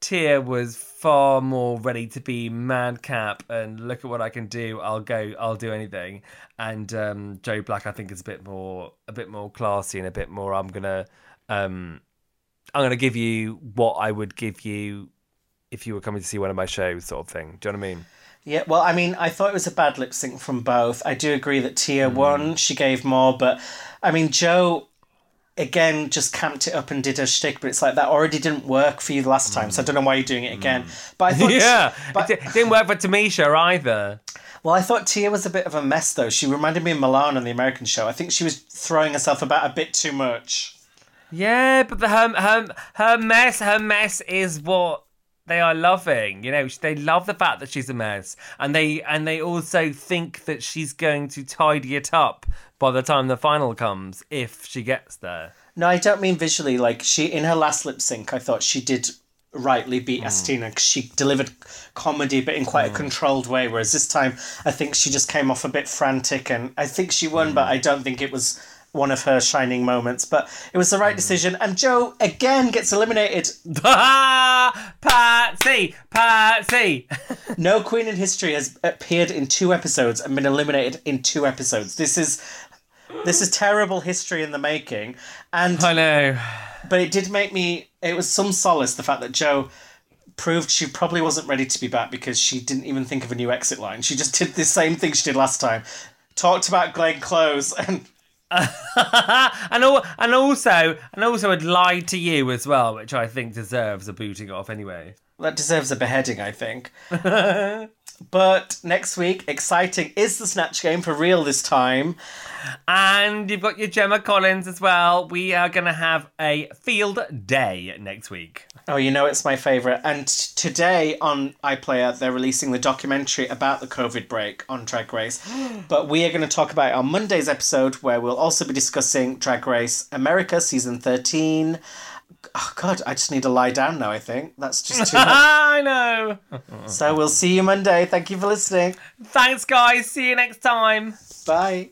Speaker 2: Tia was far more ready to be madcap and look at what I can do. I'll go. I'll do anything. And um Joe Black, I think, is a bit more a bit more classy and a bit more. I'm gonna um I'm gonna give you what I would give you if you were coming to see one of my shows, sort of thing. Do you know what I mean?
Speaker 4: Yeah, well, I mean, I thought it was a bad lip sync from both. I do agree that Tia won. She gave more, but I mean, Joe again just camped it up and did a shtick, but it's like that already didn't work for you the last time, so I mm. don't know why you're doing it again. Mm. But I thought,
Speaker 2: yeah,
Speaker 4: but,
Speaker 2: it didn't work for Tamisha either.
Speaker 4: well, I thought Tia was a bit of a mess though. She reminded me of Milan on the American show. I think she was throwing herself about a bit too much.
Speaker 2: Yeah, but the, her her her mess her mess is what they are loving. You know, they love the fact that she's a mess, and they and they also think that she's going to tidy it up by the time the final comes if she gets there.
Speaker 4: No, I don't mean visually. Like she in her last lip sync, I thought she did rightly beat hmm. Asttina because she delivered comedy, but in quite a hmm. controlled way. Whereas this time, I think she just came off a bit frantic, and I think she won, but hmm. I don't think it was one of her shining moments. But it was the right mm-hmm. decision, and Joe again gets eliminated.
Speaker 2: Patsy, Patsy.
Speaker 4: No queen in history has appeared in two episodes and been eliminated in two episodes. This is. This is terrible history in the making, and
Speaker 2: I know.
Speaker 4: but it did make me it was some solace the fact that joe proved she probably wasn't ready to be back because she didn't even think of a new exit line she just did the same thing she did last time talked about glenn close and
Speaker 2: and and also and also had lied to you as well, which I think deserves a booting off anyway.
Speaker 4: that deserves a beheading i think but next week exciting is the snatch game for real this time
Speaker 2: And you've got your Gemma Collins as well. We are going to have a field day next week.
Speaker 4: oh you know it's my favorite and t- today on iplayer they're releasing the documentary about the covid break on drag race but we are going to talk about it on monday's episode where we'll also be discussing drag race america season 13 oh god i just need to lie down now i think that's just too much
Speaker 2: I know.
Speaker 4: so we'll see you monday thank you for listening
Speaker 2: Thanks, guys. See you next time.
Speaker 4: bye